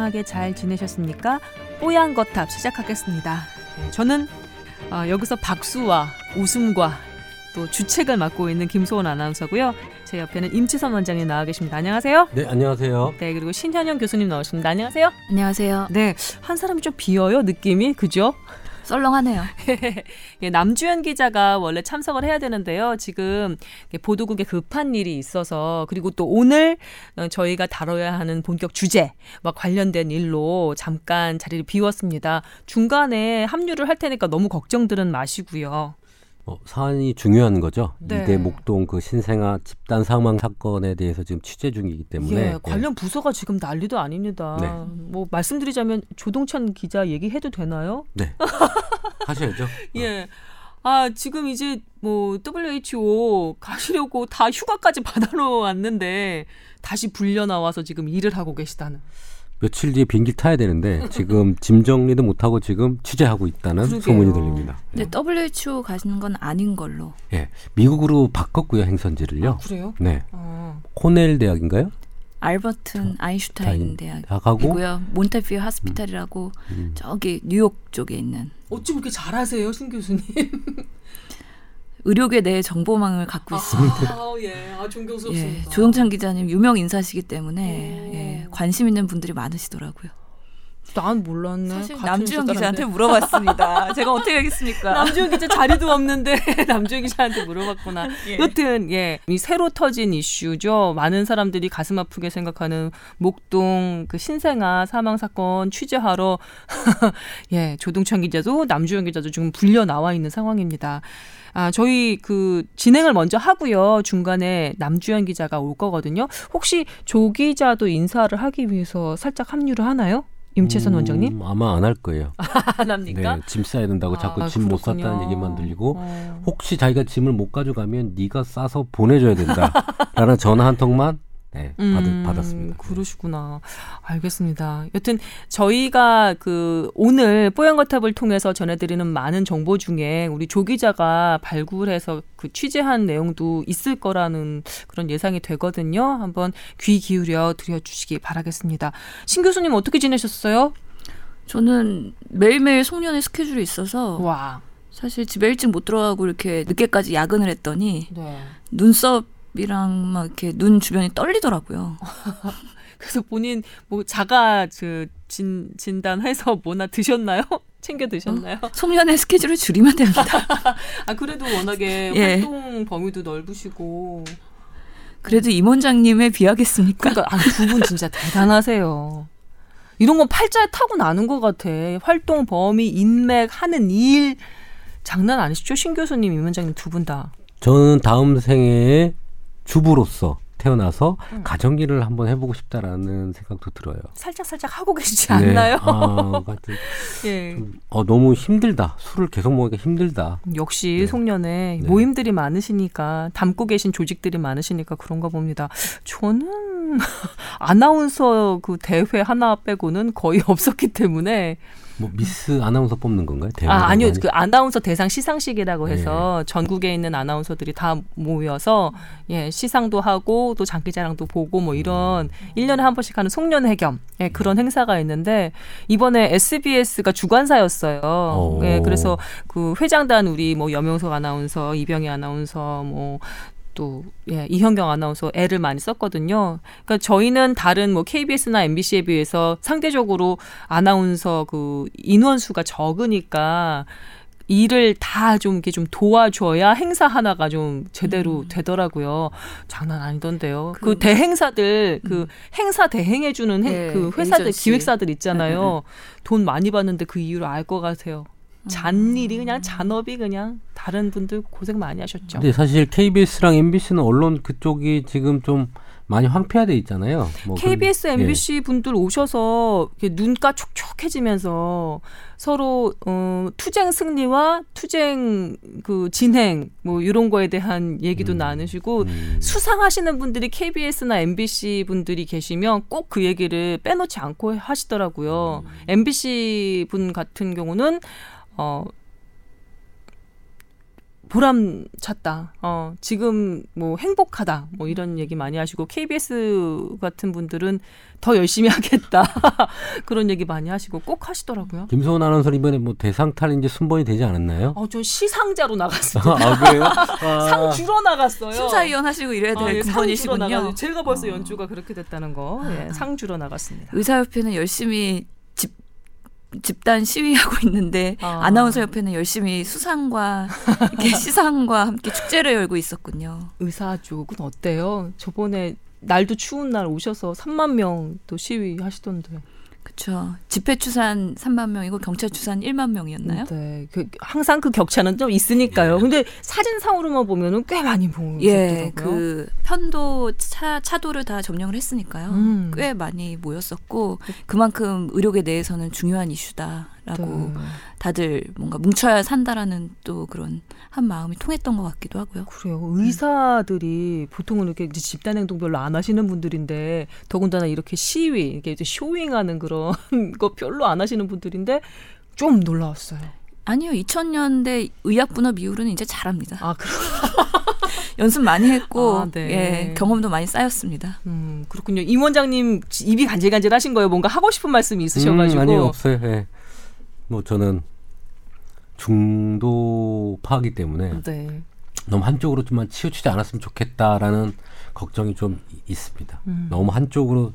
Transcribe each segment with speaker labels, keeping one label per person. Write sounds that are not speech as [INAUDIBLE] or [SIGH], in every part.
Speaker 1: 건강하게 잘 지내셨습니까? 뽀얀 거탑 시작하겠습니다. 네, 저는 어, 여기서 박수와 웃음과 또 주책을 맡고 있는 김소원 아나운서고요. 제 옆에는 임치선 원장님 나와 계십니다. 안녕하세요.
Speaker 2: 네, 안녕하세요.
Speaker 1: 네, 그리고 신현영 교수님 나오십니다. 안녕하세요.
Speaker 3: 안녕하세요.
Speaker 1: 네, 한 사람이 좀 비어요, 느낌이. 그죠?
Speaker 3: 썰렁하네요. [LAUGHS]
Speaker 1: 예, 남주현 기자가 원래 참석을 해야 되는데요. 지금 보도국에 급한 일이 있어서 그리고 또 오늘 어, 저희가 다뤄야 하는 본격 주제와 관련된 일로 잠깐 자리를 비웠습니다. 중간에 합류를 할 테니까 너무 걱정들은 마시고요.
Speaker 2: 어, 사안이 중요한 거죠.
Speaker 1: 네.
Speaker 2: 이대 목동 그 신생아 집단 사망 사건에 대해서 지금 취재 중이기 때문에
Speaker 1: 예, 관련 부서가 지금 난리도 아닙니다.
Speaker 2: 네.
Speaker 1: 뭐 말씀드리자면 조동찬 기자 얘기해도 되나요?
Speaker 2: 네, [LAUGHS] 하셔야죠.
Speaker 1: 예. 아, 지금 이제 뭐 WHO 가시려고 다 휴가까지 [LAUGHS] 받아 놓았는데 다시 불려 나와서 지금 일을 하고 계시다는.
Speaker 2: 며칠 뒤에 비행기 타야 되는데 [LAUGHS] 지금 짐 정리도 못 하고 지금 취재하고 있다는
Speaker 1: 그러게요.
Speaker 2: 소문이 들립니다.
Speaker 3: 근데 WHO 가시는 건 아닌 걸로.
Speaker 2: 예, 미국으로 바꿨고요 행선지를요.
Speaker 1: 그래요?
Speaker 2: 네,
Speaker 1: 어.
Speaker 2: 코넬 대학인가요?
Speaker 3: 알버튼 아인슈타인
Speaker 2: 대학하고
Speaker 3: 대학이고요. 몬테피어 하스피탈이라고
Speaker 2: 음.
Speaker 3: 저기 뉴욕 쪽에 있는
Speaker 1: 어쩜 이렇게 잘하세요, 신 교수님?
Speaker 3: 의료계 내 정보망을 갖고 있습니다.
Speaker 1: 아, 예. 아,
Speaker 3: 예,
Speaker 1: 존경스럽습니다.
Speaker 3: 조동찬 기자님 유명 인사시기 때문에
Speaker 1: 오.
Speaker 3: 예, 관심 있는 분들이 많으시더라고요.
Speaker 1: 난 몰랐네.
Speaker 3: 남주현 기자한테. 물어봤습니다. 제가 어떻게 하겠습니까?
Speaker 1: 남주현 기자 자리도 없는데 [LAUGHS] 남주현 기자한테 물어봤구나. [LAUGHS]
Speaker 3: 예.
Speaker 1: 여튼 예, 이 새로 터진 이슈죠. 많은 사람들이 가슴 아프게 생각하는 목동 그 신생아 사망 사건 취재하러 [LAUGHS] 예, 조동찬 기자도 남주현 기자도 지금 불려 나와 있는 상황입니다. 아, 저희 그 진행을 먼저 하고요. 중간에 남주현 기자가 올 거거든요. 혹시 조 기자도 인사를 하기 위해서 살짝 합류를 하나요? 임채선
Speaker 2: 음,
Speaker 1: 원장님?
Speaker 2: 아마 안 할 거예요. [LAUGHS]
Speaker 1: 안 합니까?
Speaker 2: 네, 짐 싸야 된다고 자꾸
Speaker 1: 아,
Speaker 2: 짐못
Speaker 1: 그렇군요.
Speaker 2: 쌌다는 얘기만 들리고
Speaker 1: 어.
Speaker 2: 혹시 자기가 짐을 못 가져가면 네가 싸서 보내줘야 된다라는 전화 한 통만 네, 받,
Speaker 1: 음,
Speaker 2: 받았습니다.
Speaker 1: 그러시구나. 알겠습니다. 여튼 저희가 그 오늘 뽀얀거탑을 통해서 전해드리는 많은 정보 중에 우리 조 기자가 발굴해서 그 취재한 내용도 있을 거라는 그런 예상이 되거든요. 한번 귀 기울여 드려주시기 바라겠습니다. 신 교수님 어떻게 지내셨어요?
Speaker 3: 저는 매일매일 송년회 스케줄이 있어서
Speaker 1: 와.
Speaker 3: 사실 집에 일찍 못 들어가고 이렇게 늦게까지 야근을 했더니
Speaker 1: 네.
Speaker 3: 눈썹 이랑 막 이렇게 눈 주변이 떨리더라고요. [LAUGHS]
Speaker 1: 그래서 본인 뭐 자가 그 진, 진단해서 뭐나 드셨나요? [LAUGHS] 챙겨 드셨나요?
Speaker 3: 송년회 스케줄을 줄이면 됩니다. [LAUGHS]
Speaker 1: 아 그래도 워낙에
Speaker 3: 예.
Speaker 1: 활동 범위도 넓으시고
Speaker 3: 그래도 임 원장님에 비하겠습니까?
Speaker 1: 그러니까 두분 진짜 대단하세요. 이런 건 팔자에 타고 나는 것 같아. 활동 범위, 인맥, 하는 일 장난 아니시죠? 신 교수님, 임 원장님 두 분 다.
Speaker 2: 저는 다음 생애에 주부로서 태어나서
Speaker 1: 음.
Speaker 2: 가정일을 한번 해보고 싶다라는 생각도 들어요.
Speaker 1: 살짝 살짝 하고 계시지 않나요?
Speaker 2: 네. 아, 하여튼 [LAUGHS]
Speaker 1: 예.
Speaker 2: 어, 너무 힘들다. 술을 계속 먹으니까 힘들다.
Speaker 1: 역시
Speaker 2: 네.
Speaker 1: 송년회
Speaker 2: 네.
Speaker 1: 모임들이 많으시니까 담고 계신 조직들이 많으시니까 그런가 봅니다. 저는 [LAUGHS] 아나운서 그 대회 하나 빼고는 거의 [LAUGHS] 없었기 때문에
Speaker 2: 뭐 미스 아나운서 뽑는 건가요?
Speaker 1: 아, 아니요.
Speaker 2: 많이?
Speaker 1: 그 아나운서 대상 시상식이라고
Speaker 2: 네.
Speaker 1: 해서 전국에 있는 아나운서들이 다 모여서 예, 시상도 하고 또 장기자랑도 보고 뭐 이런 일년에한 번씩 하는 송년회 겸 예, 그런 행사가 있는데 이번에 SBS가 주관사였어요.
Speaker 2: 오.
Speaker 1: 예, 그래서 그 회장단 우리 뭐 염영석 아나운서, 이병희 아나운서 뭐 또 예, 이현경 아나운서 애를 많이 썼거든요. 그러니까 저희는 다른 뭐 KBS나 MBC에 비해서 상대적으로 아나운서 그 인원 수가 적으니까 일을 다 좀 이렇게 좀 도와줘야 행사 하나가 좀 제대로 되더라고요. 장난 아니던데요. 그,
Speaker 3: 그-
Speaker 1: 대행사들 그 행사 대행해 주는 행-
Speaker 3: 네,
Speaker 1: 그 회사들
Speaker 3: 에이전시.
Speaker 1: 기획사들 있잖아요. 돈 많이 받는데 그 이유를 알 것 같아요. 잔 일이 그냥 잔업이 그냥 다른 분들 고생 많이 하셨죠.
Speaker 2: 근데 사실 KBS랑 MBC는 언론 그쪽이 지금 좀 많이 황폐화돼 있잖아요. 뭐
Speaker 1: KBS,
Speaker 2: 그런- 예.
Speaker 1: MBC 분들 오셔서 눈가 촉촉해지면서 서로 어, 투쟁 승리와 투쟁 그 진행 뭐 이런 거에 대한 얘기도
Speaker 2: 음,
Speaker 1: 나누시고
Speaker 2: 음.
Speaker 1: 수상하시는 분들이 KBS나 MBC 분들이 계시면 꼭 그 얘기를 빼놓지 않고 하시더라고요.
Speaker 2: 음.
Speaker 1: MBC 분 같은 경우는 어 보람 찼다. 어, 지금 뭐 행복하다. 뭐 이런 얘기 많이 하시고 KBS 같은 분들은 더 열심히 [LAUGHS] 하겠다. [LAUGHS] 그런 얘기 많이 하시고 꼭 하시더라고요.
Speaker 2: 김소은 아나운서 이번에 뭐 대상탈 이제 순번이 되지 않았나요?
Speaker 1: 어, 저 시상자로 나갔어요.
Speaker 2: 아 그래요? [LAUGHS] 아.
Speaker 1: 상 주러 나갔어요.
Speaker 3: 심사위원 하시고 이래야
Speaker 1: 아,
Speaker 3: 될
Speaker 1: 예, 상 주러
Speaker 3: 군번이시군요.
Speaker 1: 나가서 제가 벌써
Speaker 3: 어.
Speaker 1: 연주가 그렇게 됐다는 거. 예, 상 주러 나갔습니다.
Speaker 3: 의사협회는 열심히 집 집단 시위하고 [LAUGHS] 있는데
Speaker 1: 아.
Speaker 3: 아. 나운서 협회는 열심히 수상과 이렇게 [LAUGHS] 시상과 함께 축제를 열고 있었군요.
Speaker 1: 의사 쪽은 어때요? 저번에 날도 추운 날 오셔서 3만 명또 시위 하시던데.
Speaker 3: 그렇죠. 집회 추산 3만 명이고 경찰 추산 1만 명이었나요?
Speaker 1: 네, 그 항상 그 격차는 좀 있으니까요. 근데 사진상으로만 보면은 꽤 많이 보이더라고요.
Speaker 3: 예, 그 편도 차 차도를 다 점령을 했으니까요.
Speaker 1: 음.
Speaker 3: 꽤 많이 모였었고 그만큼 의료계 내에서는 중요한 이슈다 라고
Speaker 1: 네.
Speaker 3: 다들 뭔가 뭉쳐야 산다라는 또 그런 한 마음이 통했던 것 같기도 하고요.
Speaker 1: 그래요. 의사들이 보통은 이렇게 이제 집단 행동 별로 안 하시는 분들인데 더군다나 이렇게 시위, 이게 이제 쇼잉하는 그런 [LAUGHS] 거 별로 안 하시는 분들인데 좀 놀라웠어요.
Speaker 3: 아니요, 2000년대 의학 분업 이후로는 이제 잘합니다.
Speaker 1: 아, 그럼 [LAUGHS]
Speaker 3: 연습 많이 했고
Speaker 1: 아, 네.
Speaker 3: 예, 경험도 많이 쌓였습니다.
Speaker 1: 음, 그렇군요. 임 원장님 입이 간질간질 하신 거예요. 뭔가 하고 싶은 말씀이 있으셔가지고.
Speaker 2: 음, 아니요 없어요. 예. 뭐 저는 중도파이기 때문에
Speaker 1: 네.
Speaker 2: 너무 한쪽으로 좀만 치우치지 않았으면 좋겠다라는 걱정이 좀 이- 있습니다.
Speaker 1: 음.
Speaker 2: 너무 한쪽으로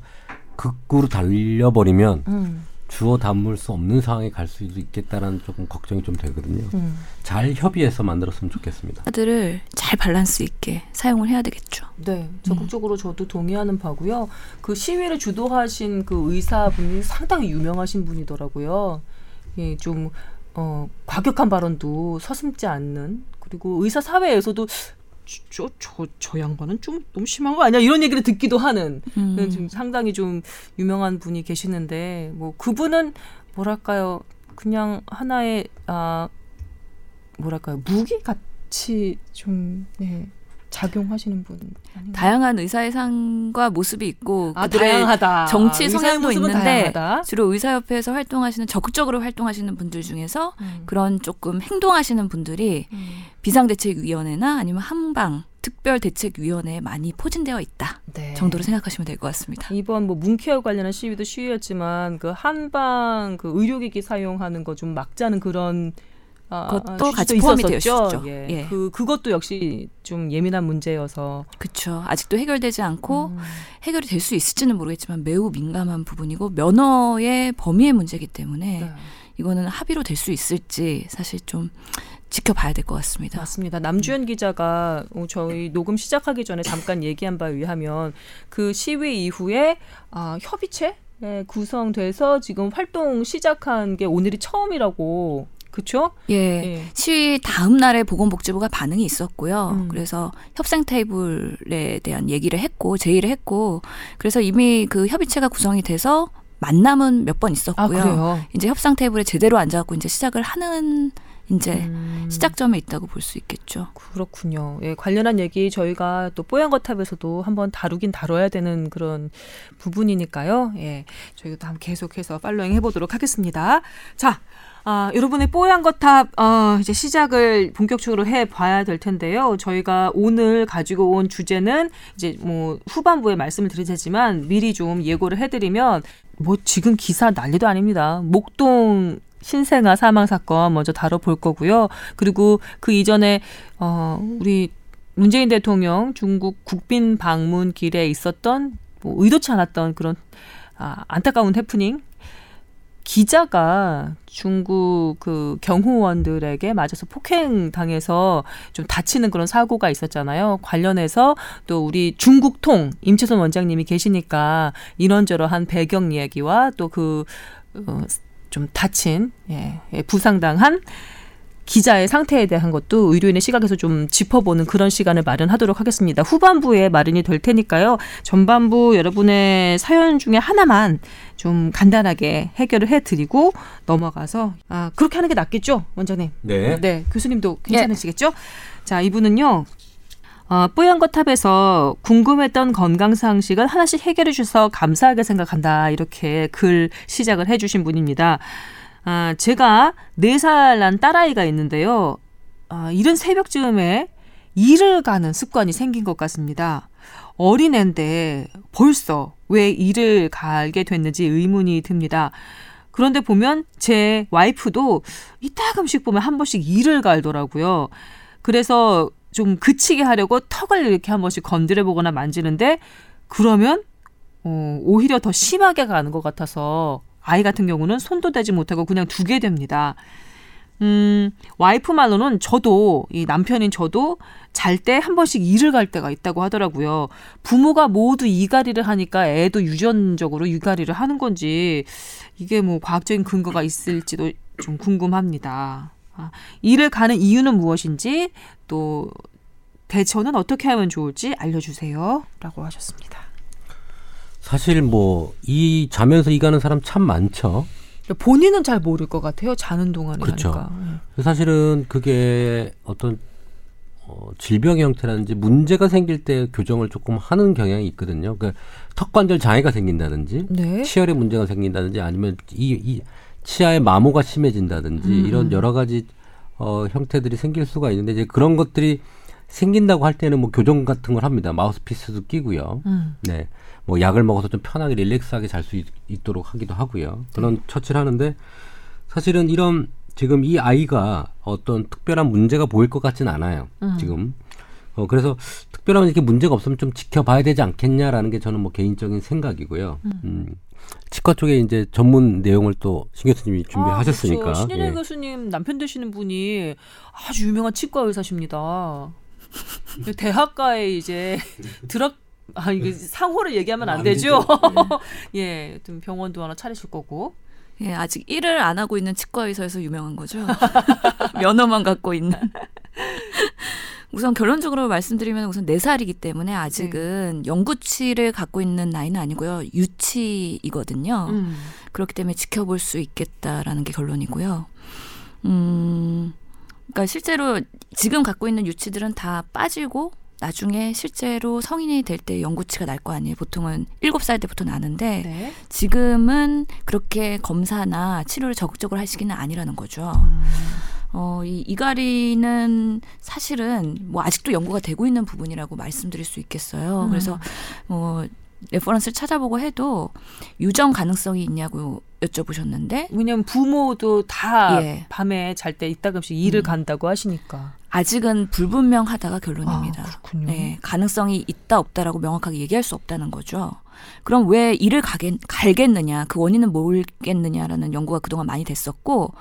Speaker 2: 극구로 달려버리면
Speaker 1: 음,
Speaker 2: 주워 담을 수 없는 상황에 갈 수도 있겠다라는 조금 걱정이 좀 되거든요.
Speaker 1: 음.
Speaker 2: 잘 협의해서 만들었으면 좋겠습니다.
Speaker 3: 카드를 잘 밸런스 있게 사용을 해야 되겠죠.
Speaker 1: 네, 적극적으로 저도 동의하는 바고요. 그 시위를 주도하신 그 의사분이 상당히 유명하신 분이더라고요. 예, 좀 어, 과격한 발언도 서슴지 않는 그리고 의사 사회에서도 저, 저, 저 양반은 좀 너무 심한 거 아니야? 이런 얘기를 듣기도 하는
Speaker 3: 음.
Speaker 1: 지금 상당히 좀 유명한 분이 계시는데 뭐 그분은 뭐랄까요? 그냥 하나의 아 뭐랄까요? 무기 같이 좀 네, 작용하시는 분 아닌가요?
Speaker 3: 다양한 의사의 상과 모습이 있고
Speaker 1: 아,
Speaker 3: 그들의
Speaker 1: 다양하다.
Speaker 3: 정치 성향도 있는데
Speaker 1: 다양하다.
Speaker 3: 주로 의사협회에서 활동하시는 적극적으로 활동하시는 분들 중에서
Speaker 1: 음.
Speaker 3: 그런 조금 행동하시는 분들이
Speaker 1: 음.
Speaker 3: 비상대책위원회나 아니면 한방 특별대책위원회에 많이 포진되어 있다
Speaker 1: 네.
Speaker 3: 정도로 생각하시면 될 것 같습니다.
Speaker 1: 이번 뭐 문케어 관련한 시위도 시위였지만 그 한방 그 의료기기 사용하는 거 좀 막자는 그런 아,
Speaker 3: 그것도
Speaker 1: 아,
Speaker 3: 같이 포함이.
Speaker 1: 있었죠. 예.
Speaker 3: 예.
Speaker 1: 그 그것도 역시 좀 예민한 문제여서
Speaker 3: 그렇죠. 아직도 해결되지 않고
Speaker 1: 음.
Speaker 3: 해결이 될 수 있을지는 모르겠지만 매우 민감한 부분이고 면허의 범위의 문제이기 때문에
Speaker 1: 네.
Speaker 3: 이거는 합의로 될 수 있을지 사실 좀 지켜봐야 될 것 같습니다.
Speaker 1: 맞습니다. 남주현 기자가 어, 저희 녹음 시작하기 전에 잠깐 얘기한 바에 의하면 그 시위 이후에 아, 협의체 네, 구성돼서 지금 활동 시작한 게 오늘이 처음이라고 그렇죠?
Speaker 3: 예.
Speaker 1: 예.
Speaker 3: 시위 다음 날에 보건복지부가 반응이 있었고요.
Speaker 1: 음.
Speaker 3: 그래서 협상 테이블에 대한 얘기를 했고 제의를 했고 그래서 이미 그 협의체가 구성이 돼서 만남은
Speaker 1: 몇번아
Speaker 3: 있었고요.
Speaker 1: 그래요.
Speaker 3: 이제 협상 테이블에 제대로 앉아갖고 이제 시작을 하는 이제
Speaker 1: 음.
Speaker 3: 시작점에 있다고 볼 수 있겠죠.
Speaker 1: 그렇군요. 예, 관련한 얘기 저희가 또 뽀얀 거탑에서도 한번 다루긴 다뤄야 되는 그런 부분이니까요. 예, 저희도 한번 계속해서 팔로잉 해보도록 하겠습니다. 자, 아, 여러분의 뽀얀 거탑 어, 이제 시작을 본격적으로 해 봐야 될 텐데요. 저희가 오늘 가지고 온 주제는 이제 뭐 후반부에 말씀을 드리지만 미리 좀 예고를 해드리면 뭐 지금 기사 난리도 아닙니다. 목동 신생아 사망 사건 먼저 다뤄볼 거고요. 그리고 그 이전에 어 우리 문재인 대통령 중국 국빈 방문 길에 있었던 뭐 의도치 않았던 그런 아, 안타까운 해프닝 기자가 중국 그 경호원들에게 맞아서 폭행 당해서 좀 다치는 그런 사고가 있었잖아요. 관련해서 또 우리 중국통 임채선 원장님이 계시니까 이런저런한 배경 이야기와 또그 어, 좀 다친 예, 예, 부상당한 기자의 상태에 대한 것도 의료인의 시각에서 좀 짚어보는 그런 시간을 마련하도록 하겠습니다. 후반부에 마련이 될 테니까요. 전반부 여러분의 사연 중에 하나만 좀 간단하게 해결을 해드리고 넘어가서 아 그렇게 하는 게 낫겠죠, 원장님.
Speaker 2: 네.
Speaker 1: 네, 교수님도 괜찮으시겠죠? 자, 이분은요. 어, 뽀얀 거탑에서 궁금했던 건강 상식을 하나씩 해결해 주셔서 감사하게 생각한다. 이렇게 글 시작을 해 주신 분입니다. 아, 제가 네살난 딸아이가 있는데요. 아, 이른 새벽쯤에 일을 가는 습관이 생긴 것 같습니다. 어린애인데 벌써 왜 일을 가게 됐는지 의문이 듭니다. 그런데 보면 제 와이프도 이따금씩 보면 한 번씩 일을 갈더라고요. 그래서 좀 그치게 하려고 턱을 이렇게 한 번씩 건드려 보거나 만지는데 그러면 어, 오히려 더 심하게 가는 것 같아서 아이 같은 경우는 손도 대지 못하고 그냥 두게 됩니다. 음, 와이프 말로는 저도, 이 남편인 저도 잘 때 한 번씩 일을 갈 때가 있다고 하더라고요. 부모가 모두 이갈이를 하니까 애도 유전적으로 이갈이를 하는 건지, 이게 뭐 과학적인 근거가 있을지도 좀 궁금합니다. 아, 일을 가는 이유는 무엇인지, 또, 대처는 어떻게 하면 좋을지 알려주세요. 라고 하셨습니다.
Speaker 2: 사실 뭐, 이 자면서 이 가는 사람 참 많죠.
Speaker 1: 본인은 잘 모를 것 같아요. 자는 동안에
Speaker 2: 그렇죠.
Speaker 1: 하니까.
Speaker 2: 사실은 그게 어떤 어, 질병의 형태라든지 문제가 생길 때 교정을 조금 하는 경향이 있거든요. 그러니까 턱관절 장애가 생긴다든지
Speaker 1: 네.
Speaker 2: 치열의 문제가 생긴다든지 아니면 이, 이 치아의 마모가 심해진다든지
Speaker 1: 음.
Speaker 2: 이런 여러 가지 어, 형태들이 생길 수가 있는데 이제 그런 것들이 생긴다고 할 때는 뭐 교정 같은 걸 합니다. 마우스피스도 끼고요.
Speaker 1: 음.
Speaker 2: 네. 뭐 약을 먹어서 좀 편하게 릴렉스하게 잘 수 있도록 하기도 하고요. 그런 처치를 하는데 사실은 이런 지금 이 아이가 어떤 특별한 문제가 보일 것 같지는 않아요.
Speaker 1: 음.
Speaker 2: 지금. 어, 그래서 특별한 이렇게 문제가 없으면 좀 지켜봐야 되지 않겠냐라는 게 저는 뭐 개인적인 생각이고요. 음. 치과 쪽에 이제 전문 내용을 또 신 교수님이 준비하셨으니까.
Speaker 1: 아, 그렇죠. 신인혜
Speaker 2: 예.
Speaker 1: 교수님 남편 되시는 분이 아주 유명한 치과 의사십니다. [LAUGHS] 대학가에 이제 [LAUGHS] 들어 아 이게 상호를 얘기하면 안,
Speaker 2: 안
Speaker 1: 되죠.
Speaker 2: 되죠. [LAUGHS]
Speaker 1: 예, 좀 병원도 하나 차리실 거고.
Speaker 3: 예, 아직 일을 안 하고 있는 치과의사에서 유명한 거죠. [LAUGHS] [LAUGHS] 면허만 갖고 있는. 우선 결론적으로 말씀드리면 우선 4살이기 때문에 아직은 영구치를 갖고 있는 나이는 아니고요. 유치이거든요.
Speaker 1: 음.
Speaker 3: 그렇기 때문에 지켜볼 수 있겠다라는 게 결론이고요. 음, 그러니까 실제로 지금 갖고 있는 유치들은 다 빠지고 나중에 실제로 성인이 될때 영구치가 날 거 아니에요. 보통은 7살 때부터 나는데
Speaker 1: 네.
Speaker 3: 지금은 그렇게 검사나 치료를 적극적으로 하시기는 아니라는 거죠.
Speaker 1: 음.
Speaker 3: 어, 이 이갈이는 사실은 뭐 아직도 연구가 되고 있는 부분이라고 말씀드릴 수 있겠어요.
Speaker 1: 음.
Speaker 3: 그래서 뭐 reference를 찾아보고 해도 유전 가능성이 있냐고 여쭤보셨는데
Speaker 1: 왜냐면 부모도 다
Speaker 3: 예.
Speaker 1: 밤에 잘 때 이따금씩 이를
Speaker 3: 음.
Speaker 1: 간다고 하시니까.
Speaker 3: 아직은 불분명하다가 결론입니다.
Speaker 1: 아, 그렇군요.
Speaker 3: 네, 가능성이 있다 없다라고 명확하게 얘기할 수 없다는 거죠. 그럼 왜 이를 가겠, 갈겠느냐, 그 원인은 뭘겠느냐라는 연구가 그동안 많이 됐었고,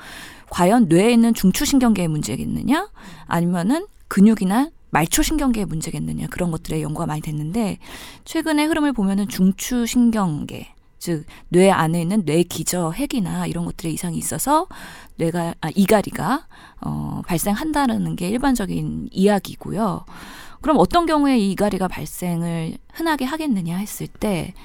Speaker 3: 과연 뇌에 있는 중추신경계의 문제겠느냐, 아니면은 근육이나 말초신경계의 문제겠느냐, 그런 것들의 연구가 많이 됐는데, 최근에 흐름을 보면은 중추신경계, 즉, 뇌 안에 있는 뇌 기저 핵이나 이런 것들의 이상이 있어서 뇌가, 아, 이갈이가, 어, 발생한다는 게 일반적인 이야기고요. 그럼 어떤 경우에 이 이갈이가 발생을 흔하게 하겠느냐 했을 때,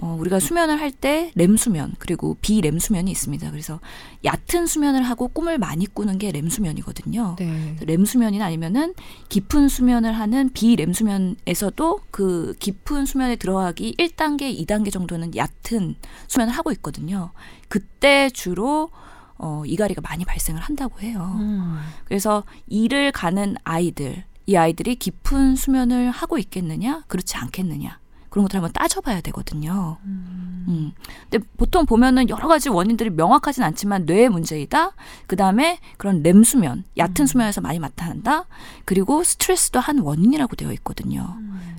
Speaker 3: 어, 우리가 수면을 할 때 렘수면, 그리고 비렘 수면이 있습니다. 그래서 얕은 수면을 하고 꿈을 많이 꾸는 게 렘 수면이거든요.
Speaker 1: 네.
Speaker 3: 렘 수면이나 아니면은 깊은 수면을 하는 비렘 수면에서도 그 깊은 수면에 들어가기 1단계, 2단계 정도는 얕은 수면을 하고 있거든요. 그때 주로 어, 이갈이가 많이 발생을 한다고 해요.
Speaker 1: 음.
Speaker 3: 그래서 일을 가는 아이들, 이 아이들이 깊은 수면을 하고 있겠느냐, 그렇지 않겠느냐. 그런 것들 한번 따져봐야 되거든요. 음. 근데 보통 보면은 여러 가지 원인들이 명확하진 않지만 뇌의 문제이다. 그 다음에 그런 렘 수면, 얕은 수면에서 많이 나타난다. 그리고 스트레스도 한 원인이라고 되어 있거든요.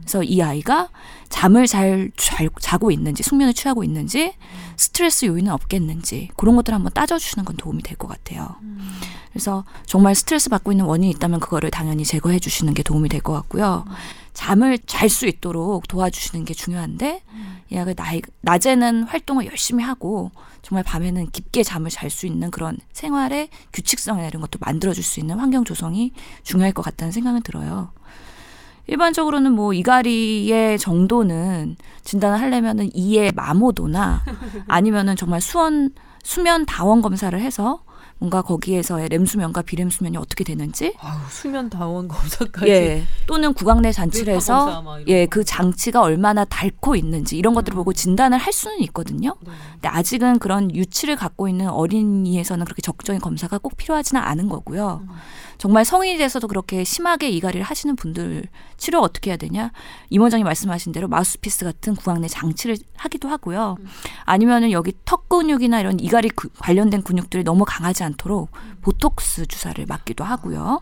Speaker 3: 그래서 이 아이가 잠을 잘, 잘 자고 있는지, 숙면을 취하고 있는지, 스트레스 요인은 없겠는지 그런 것들 을 한번 따져주시는 건 도움이 될 것 같아요. 그래서 정말 스트레스 받고 있는 원인이 있다면 그거를 당연히 제거해 주시는 게 도움이 될 것 같고요. 잠을 잘 수 있도록 도와주시는 게 중요한데 얘가 나이, 낮에는 활동을 열심히 하고 정말 밤에는 깊게 잠을 잘 수 있는 그런 생활의 규칙성이나 이런 것도 만들어줄 수 있는 환경 조성이 중요할 것 같다는 생각은 들어요. 일반적으로는 뭐 이갈이의 정도는 진단을 하려면은 이의 마모도나 [LAUGHS] 아니면은 정말 수원 수면 다원 검사를 해서 뭔가 거기에서의 렘 수면과 비렘 수면이 어떻게 되는지
Speaker 1: 아유, 수면 다원 검사까지.
Speaker 3: 예 또는 구강내 잔치를 해서 예
Speaker 1: 거.
Speaker 3: 그 장치가 얼마나 닳고 있는지 이런 것들을 보고 진단을 할 수는 있거든요.
Speaker 1: 네.
Speaker 3: 근데 아직은 그런 유치를 갖고 있는 어린이에서는 그렇게 적극적인 검사가 꼭 필요하지는 않은 거고요.
Speaker 1: 음.
Speaker 3: 정말 성인이 돼서도 그렇게 심하게 이갈이를 하시는 분들 치료 어떻게 해야 되냐? 임 원장님 말씀하신 대로 마우스피스 같은 구강 내 장치를 하기도 하고요.
Speaker 1: 음.
Speaker 3: 아니면은 여기 턱 근육이나 이런 이갈이 구- 관련된 근육들이 너무 강하지 않도록
Speaker 1: 음.
Speaker 3: 보톡스 주사를 맞기도 하고요.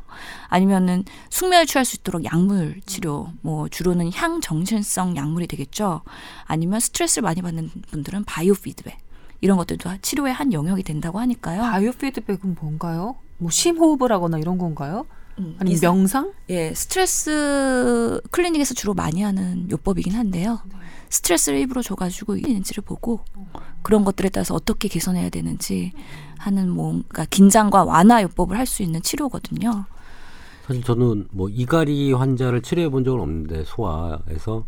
Speaker 3: 아니면은 숙면을 취할 수 있도록 약물 치료, 뭐 주로는 향정신성 약물이 되겠죠. 아니면 스트레스를 많이 받는 분들은 바이오 피드백 이런 것들도 치료의 한 영역이 된다고 하니까요.
Speaker 1: 바이오 피드백은 뭔가요? 뭐 심호흡을 하거나 이런 건가요?
Speaker 3: 음,
Speaker 1: 아니면
Speaker 3: 이-
Speaker 1: 명상?
Speaker 3: 예, 스트레스 클리닉에서 주로 많이 하는 요법이긴 한데요. 스트레스를 일부러 줘가지고 있는지를 보고 그런 것들에 따라서 어떻게 개선해야 되는지 하는 뭔가 긴장과 완화 요법을 할 수 있는 치료거든요.
Speaker 2: 사실 저는 뭐 이가리 환자를 치료해 본 적은 없는데 소아에서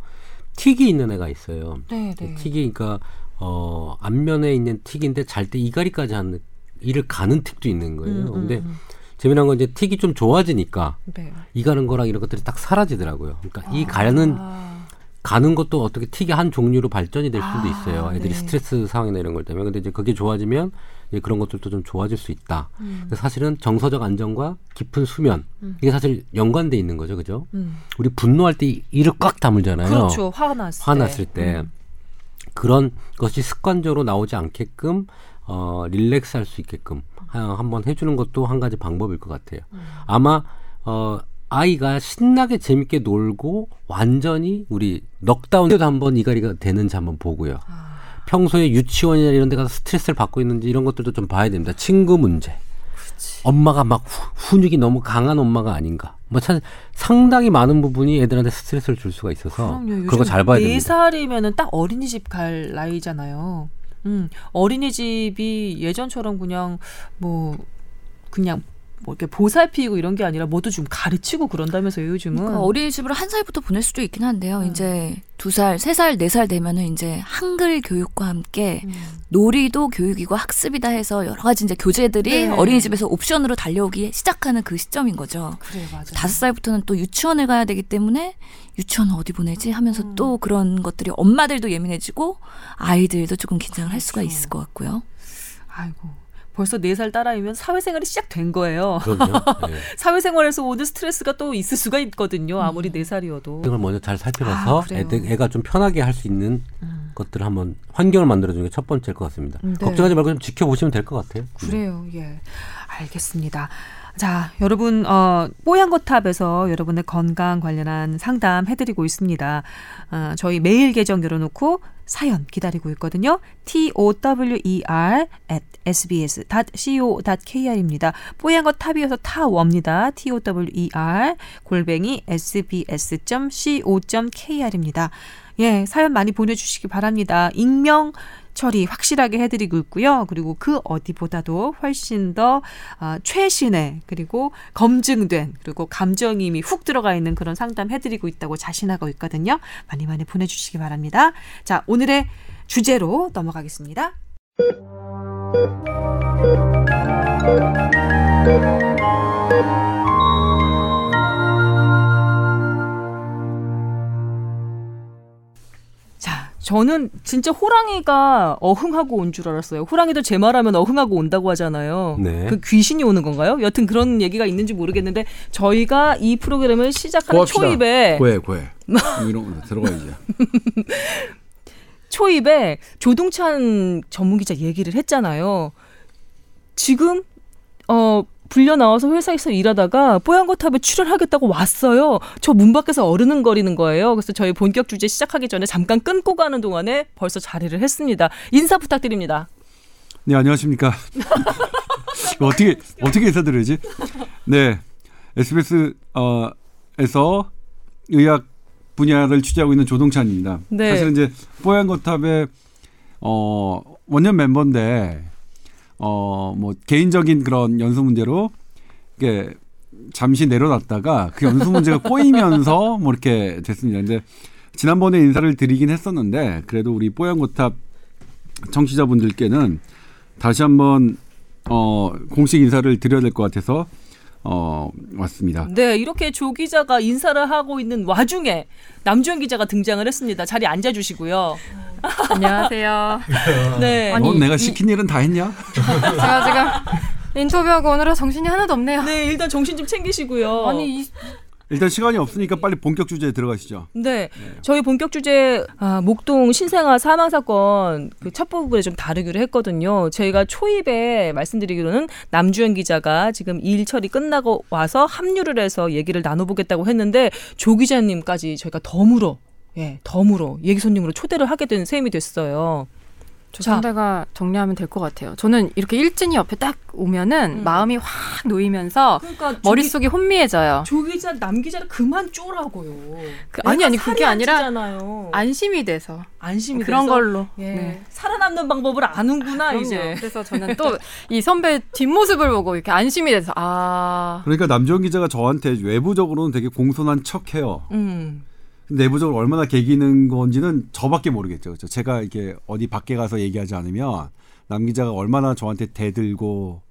Speaker 2: 틱이 있는 애가 있어요.
Speaker 1: 네, 네.
Speaker 2: 틱이 그러니까 어 안면에 있는 틱인데 잘 때 이가리까지 하는 이를 가는 틱도 있는 거예요.
Speaker 1: 음, 음,
Speaker 2: 근데
Speaker 1: 음.
Speaker 2: 재미난 건 이제 틱이 좀 좋아지니까
Speaker 1: 네.
Speaker 2: 이 가는 거랑 이런 것들이 딱 사라지더라고요. 그러니까 이 가는
Speaker 1: 아,
Speaker 2: 가는 것도 어떻게 틱이 한 종류로 발전이 될 수도
Speaker 1: 아,
Speaker 2: 있어요. 애들이
Speaker 1: 네.
Speaker 2: 스트레스 상황이나 이런 걸 때문에. 근데 이제 그게 좋아지면 이제 그런 것들도 좀 좋아질 수 있다.
Speaker 1: 음.
Speaker 2: 사실은 정서적 안정과 깊은 수면 이게 사실 연관돼 있는 거죠, 그죠?
Speaker 1: 음.
Speaker 2: 우리 분노할 때 이- 이를 꽉 다물잖아요.
Speaker 1: 그렇죠. 화났을 때.
Speaker 2: 화났을 때
Speaker 1: 음.
Speaker 2: 그런 것이 습관적으로 나오지 않게끔 어 릴렉스 할 수 있게끔 하- 한번 해주는 것도 한 가지 방법일 것 같아요.
Speaker 1: 음.
Speaker 2: 아마 어 아이가 신나게 재밌게 놀고 완전히 우리 넉다운에도 한번 이가리가 되는지 한번 보고요.
Speaker 1: 아.
Speaker 2: 평소에 유치원이나 이런 데 가서 스트레스를 받고 있는지 이런 것들도 좀 봐야 됩니다. 친구 문제. 엄마가 막 후- 훈육이 너무 강한 엄마가 아닌가. 뭐 참 상당히 많은 부분이 애들한테 스트레스를 줄 수가 있어서
Speaker 1: 그럼요.
Speaker 2: 그런 거잘 봐야
Speaker 1: 네
Speaker 2: 됩니다.
Speaker 1: 살이면은 딱 어린이집 갈 나이잖아요. 음, 어린이집이 예전처럼 그냥 뭐 그냥 뭐 이렇게 보살피고 이런 게 아니라 뭐도 좀 가르치고 그런다면서요, 요즘은.
Speaker 3: 그러니까 어린이집으로 한 살부터 보낼 수도 있긴 한데요.
Speaker 1: 음.
Speaker 3: 이제 두 살, 세 살, 네 살 되면은 이제 한글 교육과 함께
Speaker 1: 음.
Speaker 3: 놀이도 교육이고 학습이다 해서 여러 가지 이제 교재들이
Speaker 1: 네.
Speaker 3: 어린이집에서 옵션으로 달려오기 시작하는 그 시점인 거죠.
Speaker 1: 그래, 맞아.
Speaker 3: 다섯 살부터는 또 유치원을 가야 되기 때문에 유치원은 어디 보내지 하면서
Speaker 1: 음.
Speaker 3: 또 그런 것들이 엄마들도 예민해지고 아이들도 조금 긴장을 할 수가
Speaker 1: 그렇죠.
Speaker 3: 있을 것 같고요.
Speaker 1: 아이고. 벌써 네 살 딸아이면 사회생활이 시작된 거예요. [LAUGHS]
Speaker 2: 네.
Speaker 1: 사회생활에서 오는 스트레스가 또 있을 수가 있거든요. 아무리 네 살이어도.
Speaker 2: 이걸 먼저 잘 살펴봐서
Speaker 1: 아, 그래요?
Speaker 2: 애들, 애가 좀 편하게 할 수 있는
Speaker 1: 음.
Speaker 2: 것들을 한번 환경을 만들어주는 게 첫 번째일 것 같습니다.
Speaker 1: 네.
Speaker 2: 걱정하지 말고 좀 지켜보시면 될 것 같아요.
Speaker 1: 그래요. 예. 알겠습니다. 자, 여러분, 어, 뽀얀거탑에서 여러분의 건강 관련한 상담 해드리고 있습니다. 어, 저희 메일 계정 열어놓고 사연 기다리고 있거든요. tower at sbs.co.kr입니다. 뽀얀 거 탑이어서 타워입니다. tower 골뱅이 sbs.co.kr입니다. 예, 사연 많이 보내주시기 바랍니다. 익명 처리 확실하게 해드리고 있고요. 그리고 그 어디보다도 훨씬 더 아, 최신의 그리고 검증된 그리고 감정임이 훅 들어가 있는 그런 상담 해드리고 있다고 자신하고 있거든요. 많이 많이 보내주시기 바랍니다. 자, 오늘의 주제로 넘어가겠습니다. 저는 진짜 호랑이가 어흥하고 온 줄 알았어요. 호랑이도 제 말하면 어흥하고 온다고 하잖아요.
Speaker 2: 네.
Speaker 1: 그 귀신이 오는 건가요? 여튼 그런 얘기가 있는지 모르겠는데 저희가 이 프로그램을 시작하는
Speaker 4: 고합시다.
Speaker 1: 초입에
Speaker 4: 고해 고해 뭐 이런 거 들어가야지. [LAUGHS]
Speaker 1: 초입에 조동찬 전문 기자 얘기를 했잖아요. 지금 어 불려 나와서 회사에서 일하다가 뽀얀거탑에 출연하겠다고 왔어요. 저 문 밖에서 어르는거리는 거예요. 그래서 저희 본격 주제 시작하기 전에 잠깐 끊고 가는 동안에 벌써 자리를 했습니다. 인사 부탁드립니다.
Speaker 4: 네 안녕하십니까. [LAUGHS] 어떻게 어떻게 인사드려야지? 네 SBS 어 에서 의학 분야를 취재하고 있는 조동찬입니다.
Speaker 1: 네.
Speaker 4: 사실은 이제 뽀얀거탑의 어 원년 멤버인데 어 뭐 개인적인 그런 연수 문제로 이게 잠시 내려놨다가 그 연수 문제가 [LAUGHS] 꼬이면서 뭐 이렇게 됐습니다. 근데 지난번에 인사를 드리긴 했었는데 그래도 우리 뽀얀거탑 청취자분들께는 다시 한번 어, 공식 인사를 드려야 될 것 같아서 어, 왔습니다.
Speaker 1: 네, 이렇게 조 기자가 인사를 하고 있는 와중에 남주현 기자가 등장을 했습니다. 자리 앉아 주시고요. [LAUGHS]
Speaker 5: 안녕하세요.
Speaker 1: 네.
Speaker 5: 아니,
Speaker 4: 너 내가
Speaker 5: 이-
Speaker 4: 시킨 일은 다 했냐?
Speaker 5: 제가 지금 인터뷰하고 오느라 정신이 하나도 없네요.
Speaker 1: 네, 일단 정신 좀 챙기시고요.
Speaker 5: 아니 이,
Speaker 4: 일단 시간이 없으니까 빨리 본격 주제에 들어가시죠.
Speaker 1: 네, 저희 본격 주제 아, 목동 신생아 사망 사건 그 첫 부분에 좀 다루기로 했거든요. 저희가 초입에 말씀드리기로는 남주현 기자가 지금 일 처리 끝나고 와서 합류를 해서 얘기를 나눠보겠다고 했는데 조 기자님까지 저희가 덤으로 예, 덤으로 얘기 손님으로 초대를 하게 된 셈이 됐어요.
Speaker 5: 저
Speaker 1: 자.
Speaker 5: 상대가 정리하면 될 것 같아요. 저는 이렇게 일진이 옆에 딱 오면은
Speaker 1: 음.
Speaker 5: 마음이 확 놓이면서
Speaker 1: 그러니까
Speaker 5: 머릿속이 혼미해져요.
Speaker 1: 조 기자 남 기자를 그만 쪼라고요.
Speaker 5: 그- 아니, 아니, 그게 아니라
Speaker 1: 찌잖아요.
Speaker 5: 안심이 돼서
Speaker 1: 안심이
Speaker 5: 그런
Speaker 1: 돼서?
Speaker 5: 걸로.
Speaker 1: 예.
Speaker 5: 네.
Speaker 1: 살아남는 방법을 아는구나
Speaker 5: 그럼요.
Speaker 1: 이제.
Speaker 5: 그래서 저는 [LAUGHS] 또 이 선배 뒷모습을 보고 이렇게 안심이 돼서 아
Speaker 4: 그러니까 남주현 기자가 저한테 외부적으로는 되게 공손한 척해요.
Speaker 1: 음.
Speaker 4: 내부적으로 얼마나 개기는 건지는 저밖에 모르겠죠. 그렇죠? 제가 이렇게 어디 밖에 가서 얘기하지 않으면 남 기자가 얼마나 저한테 대들고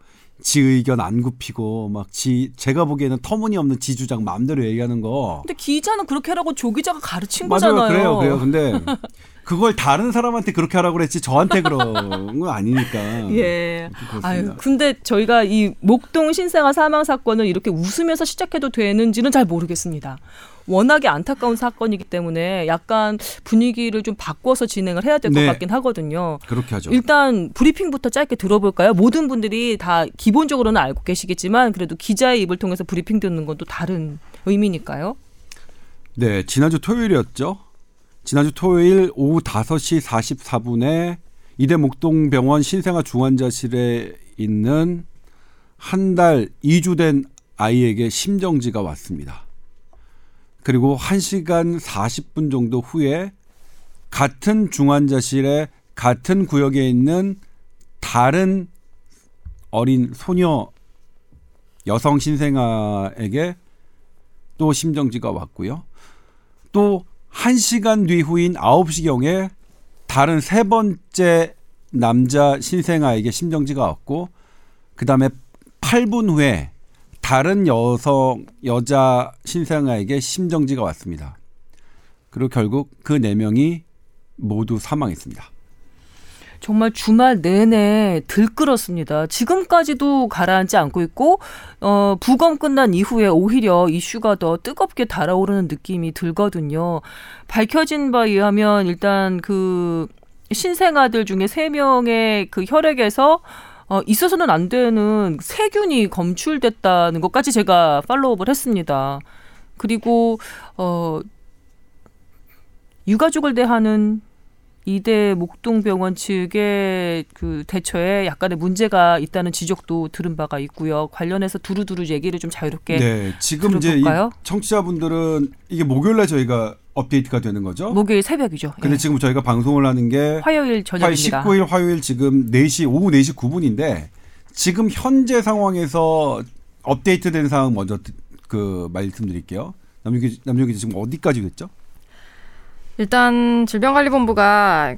Speaker 4: 지 의견 안 굽히고 막 지 제가 보기에는 터무니없는 지 주장 마음대로 얘기하는 거
Speaker 1: 근데 기자는 그렇게 하라고 조 기자가 가르친
Speaker 4: 맞아요.
Speaker 1: 거잖아요.
Speaker 4: 그래요. 그래요. 근데 [LAUGHS] 그걸 다른 사람한테 그렇게 하라고 그랬지 저한테 그런 건 아니니까.
Speaker 1: 예.
Speaker 4: 그렇습니다.
Speaker 1: 아유, 근데 저희가 이 목동 신생아 사망 사건을 이렇게 웃으면서 시작해도 되는지는 잘 모르겠습니다. 워낙에 안타까운 사건이기 때문에 약간 분위기를 좀 바꿔서 진행을 해야 될것
Speaker 4: 네.
Speaker 1: 같긴 하거든요.
Speaker 4: 그렇게 하죠.
Speaker 1: 일단 브리핑부터 짧게 들어볼까요? 모든 분들이 다 기본적으로는 알고 계시겠지만 그래도 기자의 입을 통해서 브리핑 듣는 건 또 다른 의미니까요.
Speaker 4: 네, 지난주 토요일이었죠. 지난주 토요일 오후 5시 44분에 이대 목동병원 신생아 중환자실에 있는 한 달 2주 된 아이에게 심정지가 왔습니다. 그리고 1시간 40분 정도 후에 같은 중환자실에 같은 구역에 있는 다른 어린 소녀 여성 신생아에게 또 심정지가 왔고요. 또 1시간 뒤 후인 9시경에 다른 세 번째 남자 신생아에게 심정지가 왔고 그다음에 8분 후에 다른 여성 여자 신생아에게 심정지가 왔습니다. 그리고 결국 그 네 명이 모두 사망했습니다.
Speaker 1: 정말 주말 내내 들끓었습니다. 지금까지도 가라앉지 않고 있고 어, 부검 끝난 이후에 오히려 이슈가 더 뜨겁게 달아오르는 느낌이 들거든요. 밝혀진 바에 의하면 일단 그 신생아들 중에 세 명의 그 혈액에서 어, 있어서는 안 되는 세균이 검출됐다는 것까지 제가 팔로우업을 했습니다. 그리고 어, 유가족을 대하는 이대 목동병원 측의 그 대처에 약간의 문제가 있다는 지적도 들은 바가 있고요. 관련해서 두루두루 얘기를 좀 자유롭게
Speaker 4: 네, 지금 이제 이
Speaker 1: 들어볼까요?
Speaker 4: 청취자분들은 이게 목요일날 저희가 업데이트가 되는 거죠.
Speaker 1: 목요일 새벽이죠.
Speaker 4: 근데
Speaker 1: 예.
Speaker 4: 지금 저희가 방송을 하는 게
Speaker 1: 화요일
Speaker 4: 8월
Speaker 1: 저녁입니다.
Speaker 4: 19일 화요일 지금 4시 오후 4시 9분인데 지금 현재 상황에서 업데이트된 상황 먼저 듣- 그 말씀드릴게요. 남유기 남유기 지금 어디까지 됐죠?
Speaker 5: 일단 질병관리본부가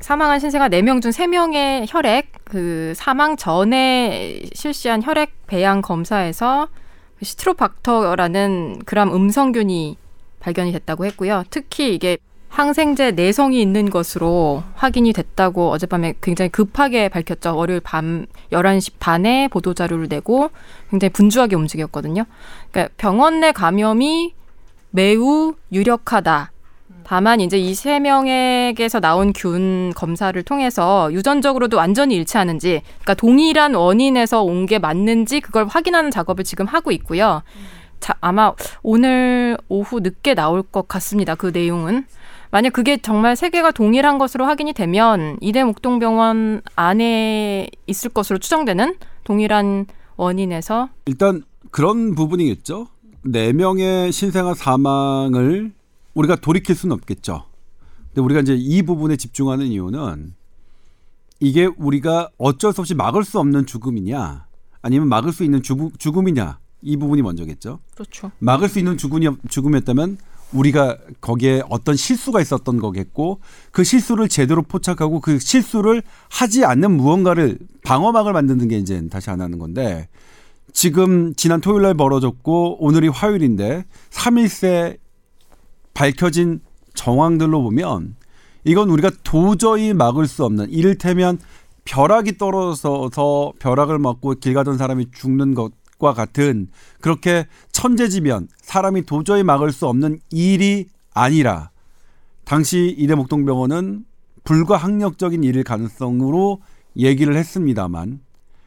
Speaker 5: 사망한 신생아 4명 중 3명의 혈액 그 사망 전에 실시한 혈액 배양 검사에서 시트로박터라는 그람 음성균이 발견이 됐다고 했고요. 특히 이게 항생제 내성이 있는 것으로 확인이 됐다고 어젯밤에 굉장히 급하게 밝혔죠. 월요일 밤 11시 반에 보도 자료를 내고 굉장히 분주하게 움직였거든요. 그러니까 병원 내 감염이 매우 유력하다. 다만 이제 이 세 명에게서 나온 균 검사를 통해서 유전적으로도 완전히 일치하는지, 그러니까 동일한 원인에서 온 게 맞는지 그걸 확인하는 작업을 지금 하고 있고요. 자, 아마 오늘 오후 늦게 나올 것 같습니다. 그 내용은. 만약 그게 정말 세 개가 동일한 것으로 확인이 되면 이대 목동병원 안에 있을 것으로 추정되는 동일한 원인에서
Speaker 4: 일단 그런 부분이겠죠. 네 명의 신생아 사망을 우리가 돌이킬 수는 없겠죠. 근데 우리가 이제 이 부분에 집중하는 이유는 이게 우리가 어쩔 수 없이 막을 수 없는 죽음이냐, 아니면 막을 수 있는 죽음, 죽음이냐 이 부분이 먼저겠죠.
Speaker 1: 그렇죠.
Speaker 4: 막을 수 있는 죽음이, 죽음이었다면 우리가 거기에 어떤 실수가 있었던 거겠고 그 실수를 제대로 포착하고 그 실수를 하지 않는 무언가를 방어막을 만드는 게 이제 다시 안 하는 건데 지금 지난 토요일 날 벌어졌고 오늘이 화요일인데 3일새 밝혀진 정황들로 보면 이건 우리가 도저히 막을 수 없는 이를테면 벼락이 떨어져서 벼락을 맞고 길 가던 사람이 죽는 것 과 같은 그렇게 천재지변 사람이 도저히 막을 수 없는 일이 아니라 당시 이대목동병원은 불가항력적인 일일 가능성으로 얘기를 했습니다만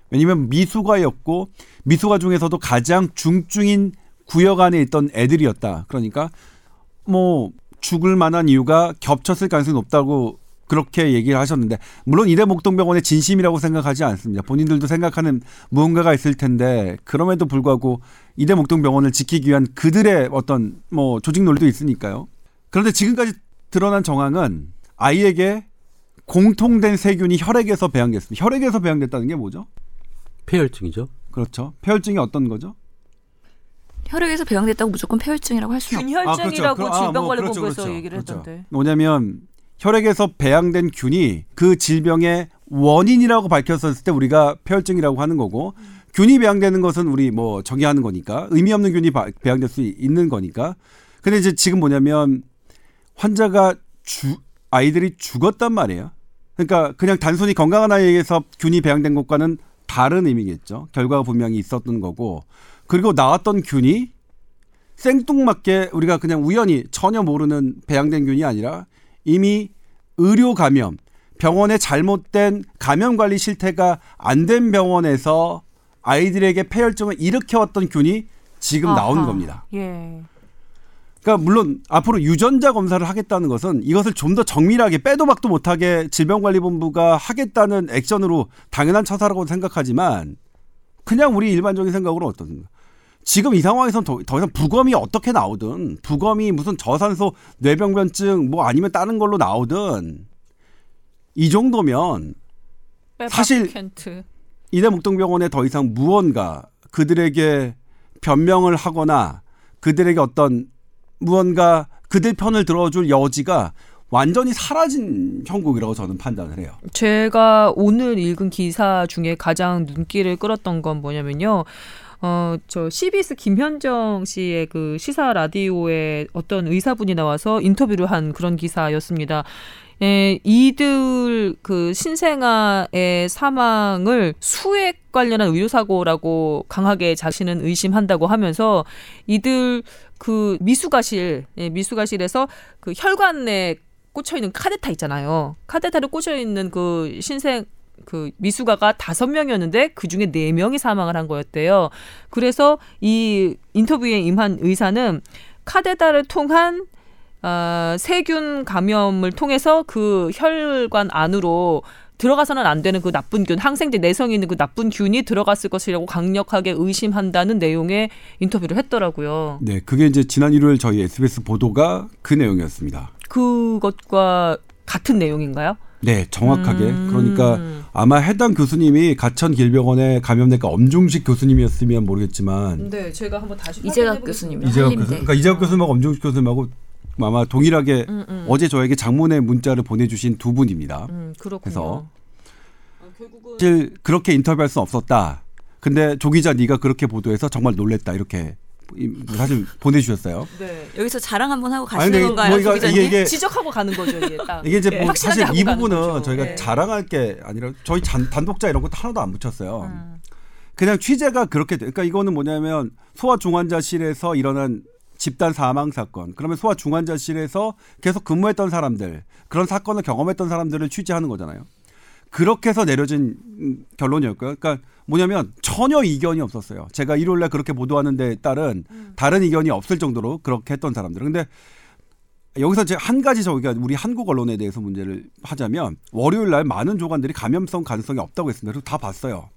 Speaker 4: 왜냐면 미수가였고 미수가 중에서도 가장 중증인 구역 안에 있던 애들이었다. 그러니까 뭐 죽을 만한 이유가 겹쳤을 가능성이 높다고 그렇게 얘기를 하셨는데 물론 이대 목동병원의 진심이라고 생각하지 않습니다. 본인들도 생각하는 무언가가 있을 텐데 그럼에도 불구하고 이대 목동병원을 지키기 위한 그들의 어떤 뭐 조직 논리도 있으니까요. 그런데 지금까지 드러난 정황은 아이에게 공통된 세균이 혈액에서 배양됐습니다. 혈액에서 배양됐다는 게 뭐죠?
Speaker 2: 폐혈증이죠.
Speaker 4: 그렇죠. 폐혈증이 어떤 거죠?
Speaker 3: 혈액에서 배양됐다고 무조건 폐혈증이라고 할 수는 없고
Speaker 1: 균혈증이라고
Speaker 4: 그렇죠. 아, 뭐
Speaker 1: 질병관리본부에서
Speaker 4: 그렇죠, 그렇죠.
Speaker 1: 얘기를
Speaker 4: 그렇죠.
Speaker 1: 했던데.
Speaker 4: 뭐냐면 혈액에서 배양된 균이 그 질병의 원인이라고 밝혔었을 때 우리가 폐혈증이라고 하는 거고 균이 배양되는 것은 우리 뭐 정의하는 거니까 의미 없는 균이 바- 배양될 수 있는 거니까 근데 이제 지금 뭐냐면 환자가 주 아이들이 죽었단 말이에요. 그러니까 그냥 단순히 건강한 아이에게서 균이 배양된 것과는 다른 의미겠죠. 결과가 분명히 있었던 거고 그리고 나왔던 균이 생뚱맞게 우리가 그냥 우연히 전혀 모르는 배양된 균이 아니라 이미 의료 감염, 병원의 잘못된 감염 관리 실태가 안 된 병원에서 아이들에게 폐혈증을 일으켜왔던 균이 지금 나온
Speaker 1: 아하.
Speaker 4: 겁니다.
Speaker 1: 예.
Speaker 4: 그러니까 물론 앞으로 유전자 검사를 하겠다는 것은 이것을 좀 더 정밀하게 빼도 박도 못하게 질병관리본부가 하겠다는 액션으로 당연한 처사라고 생각하지만 그냥 우리 일반적인 생각으로 어떻습니까? 지금 이 상황에서는 더, 더 이상 부검이 어떻게 나오든 부검이 무슨 저산소 뇌병변증 뭐 아니면 다른 걸로 나오든 이 정도면 사실-. 이대목동병원에 더 이상 무언가 그들에게 변명을 하거나 그들에게 어떤 무언가 그들 편을 들어줄 여지가 완전히 사라진 형국이라고 저는 판단을 해요.
Speaker 1: 제가 오늘 읽은 기사 중에 가장 눈길을 끌었던 건 뭐냐면요. 어, 저 CBS 김현정 씨의 그 시사 라디오에 어떤 의사분이 나와서 인터뷰를 한 그런 기사였습니다. 예, 이들 그 신생아의 사망을 수액 관련한 의료사고라고 강하게 자신은 의심한다고 하면서 이들 그 미수가실, 예, 미수가실에서 그 혈관에 꽂혀 있는 카데타 있잖아요. 카데타를 꽂혀 있는 그 신생 그 미수가가 다섯 명이었는데 그 중에 네 명이 사망을 한 거였대요. 그래서 이 인터뷰에 임한 의사는 카데타를 통한 어, 세균 감염을 통해서 그 혈관 안으로 들어가서는 안 되는 그 나쁜 균, 항생제 내성이 있는 그 나쁜 균이 들어갔을 것이라고 강력하게 의심한다는 내용의 인터뷰를 했더라고요.
Speaker 4: 네, 그게 이제 지난 일요일 저희 SBS 보도가 그 내용이었습니다.
Speaker 1: 그것과 같은 내용인가요?
Speaker 4: 네, 정확하게.
Speaker 1: 음.
Speaker 4: 그러니까 아마 해당 교수님이 가천 길병원의 감염내과 엄중식 교수님이었으면 모르겠지만
Speaker 1: 네, 제가 한번 다시
Speaker 3: 이재각 교수님 한림대.
Speaker 4: 교수, 그러니까 이재학 교수님하고 엄중식 교수님하고 아마 동일하게
Speaker 1: 음, 음.
Speaker 4: 어제 저에게 장문의 문자를 보내주신 두 분입니다.
Speaker 1: 음, 그렇군요.
Speaker 4: 그래서
Speaker 1: 아, 결국은
Speaker 4: 사실 그렇게 인터뷰할 수 없었다. 근데 조 기자 네가 그렇게 보도해서 정말 놀랬다 이렇게 이- 사실 보내주셨어요.
Speaker 1: 네.
Speaker 3: 여기서 자랑 한번 하고
Speaker 4: 아니,
Speaker 3: 가시는
Speaker 4: 근데
Speaker 3: 건가요,
Speaker 4: 뭐
Speaker 3: 기자님?
Speaker 4: 이게-
Speaker 1: 지적하고 가는 거죠, 이게 딱.
Speaker 4: 이게 이제
Speaker 1: 예,
Speaker 4: 뭐 사실 이 부분은. 저희가
Speaker 1: 예.
Speaker 4: 자랑할 게 아니라 저희 잔- 단독자 이런 것도 하나도 안 붙였어요.
Speaker 1: 음.
Speaker 4: 그냥 취재가 그렇게 돼. 그러니까 이거는 뭐냐면 소아 중환자실에서 일어난 집단 사망 사건. 그러면 소아 중환자실에서 계속 근무했던 사람들, 그런 사건을 경험했던 사람들을 취재하는 거잖아요. 그렇게 해서 내려진 음, 결론이었고요. 그러니까 뭐냐면 전혀 이견이 없었어요. 제가 일요일 날 그렇게 보도하는 데 따른 다른 이견이 없을 정도로 그렇게 했던 사람들. 근데 여기서 이제 한 가지 저희가 우리 한국 언론에 대해서 문제를 하자면 월요일 날 많은 조간들이 감염성 가능성이 없다고 했습니다. 그래서 다 봤어요.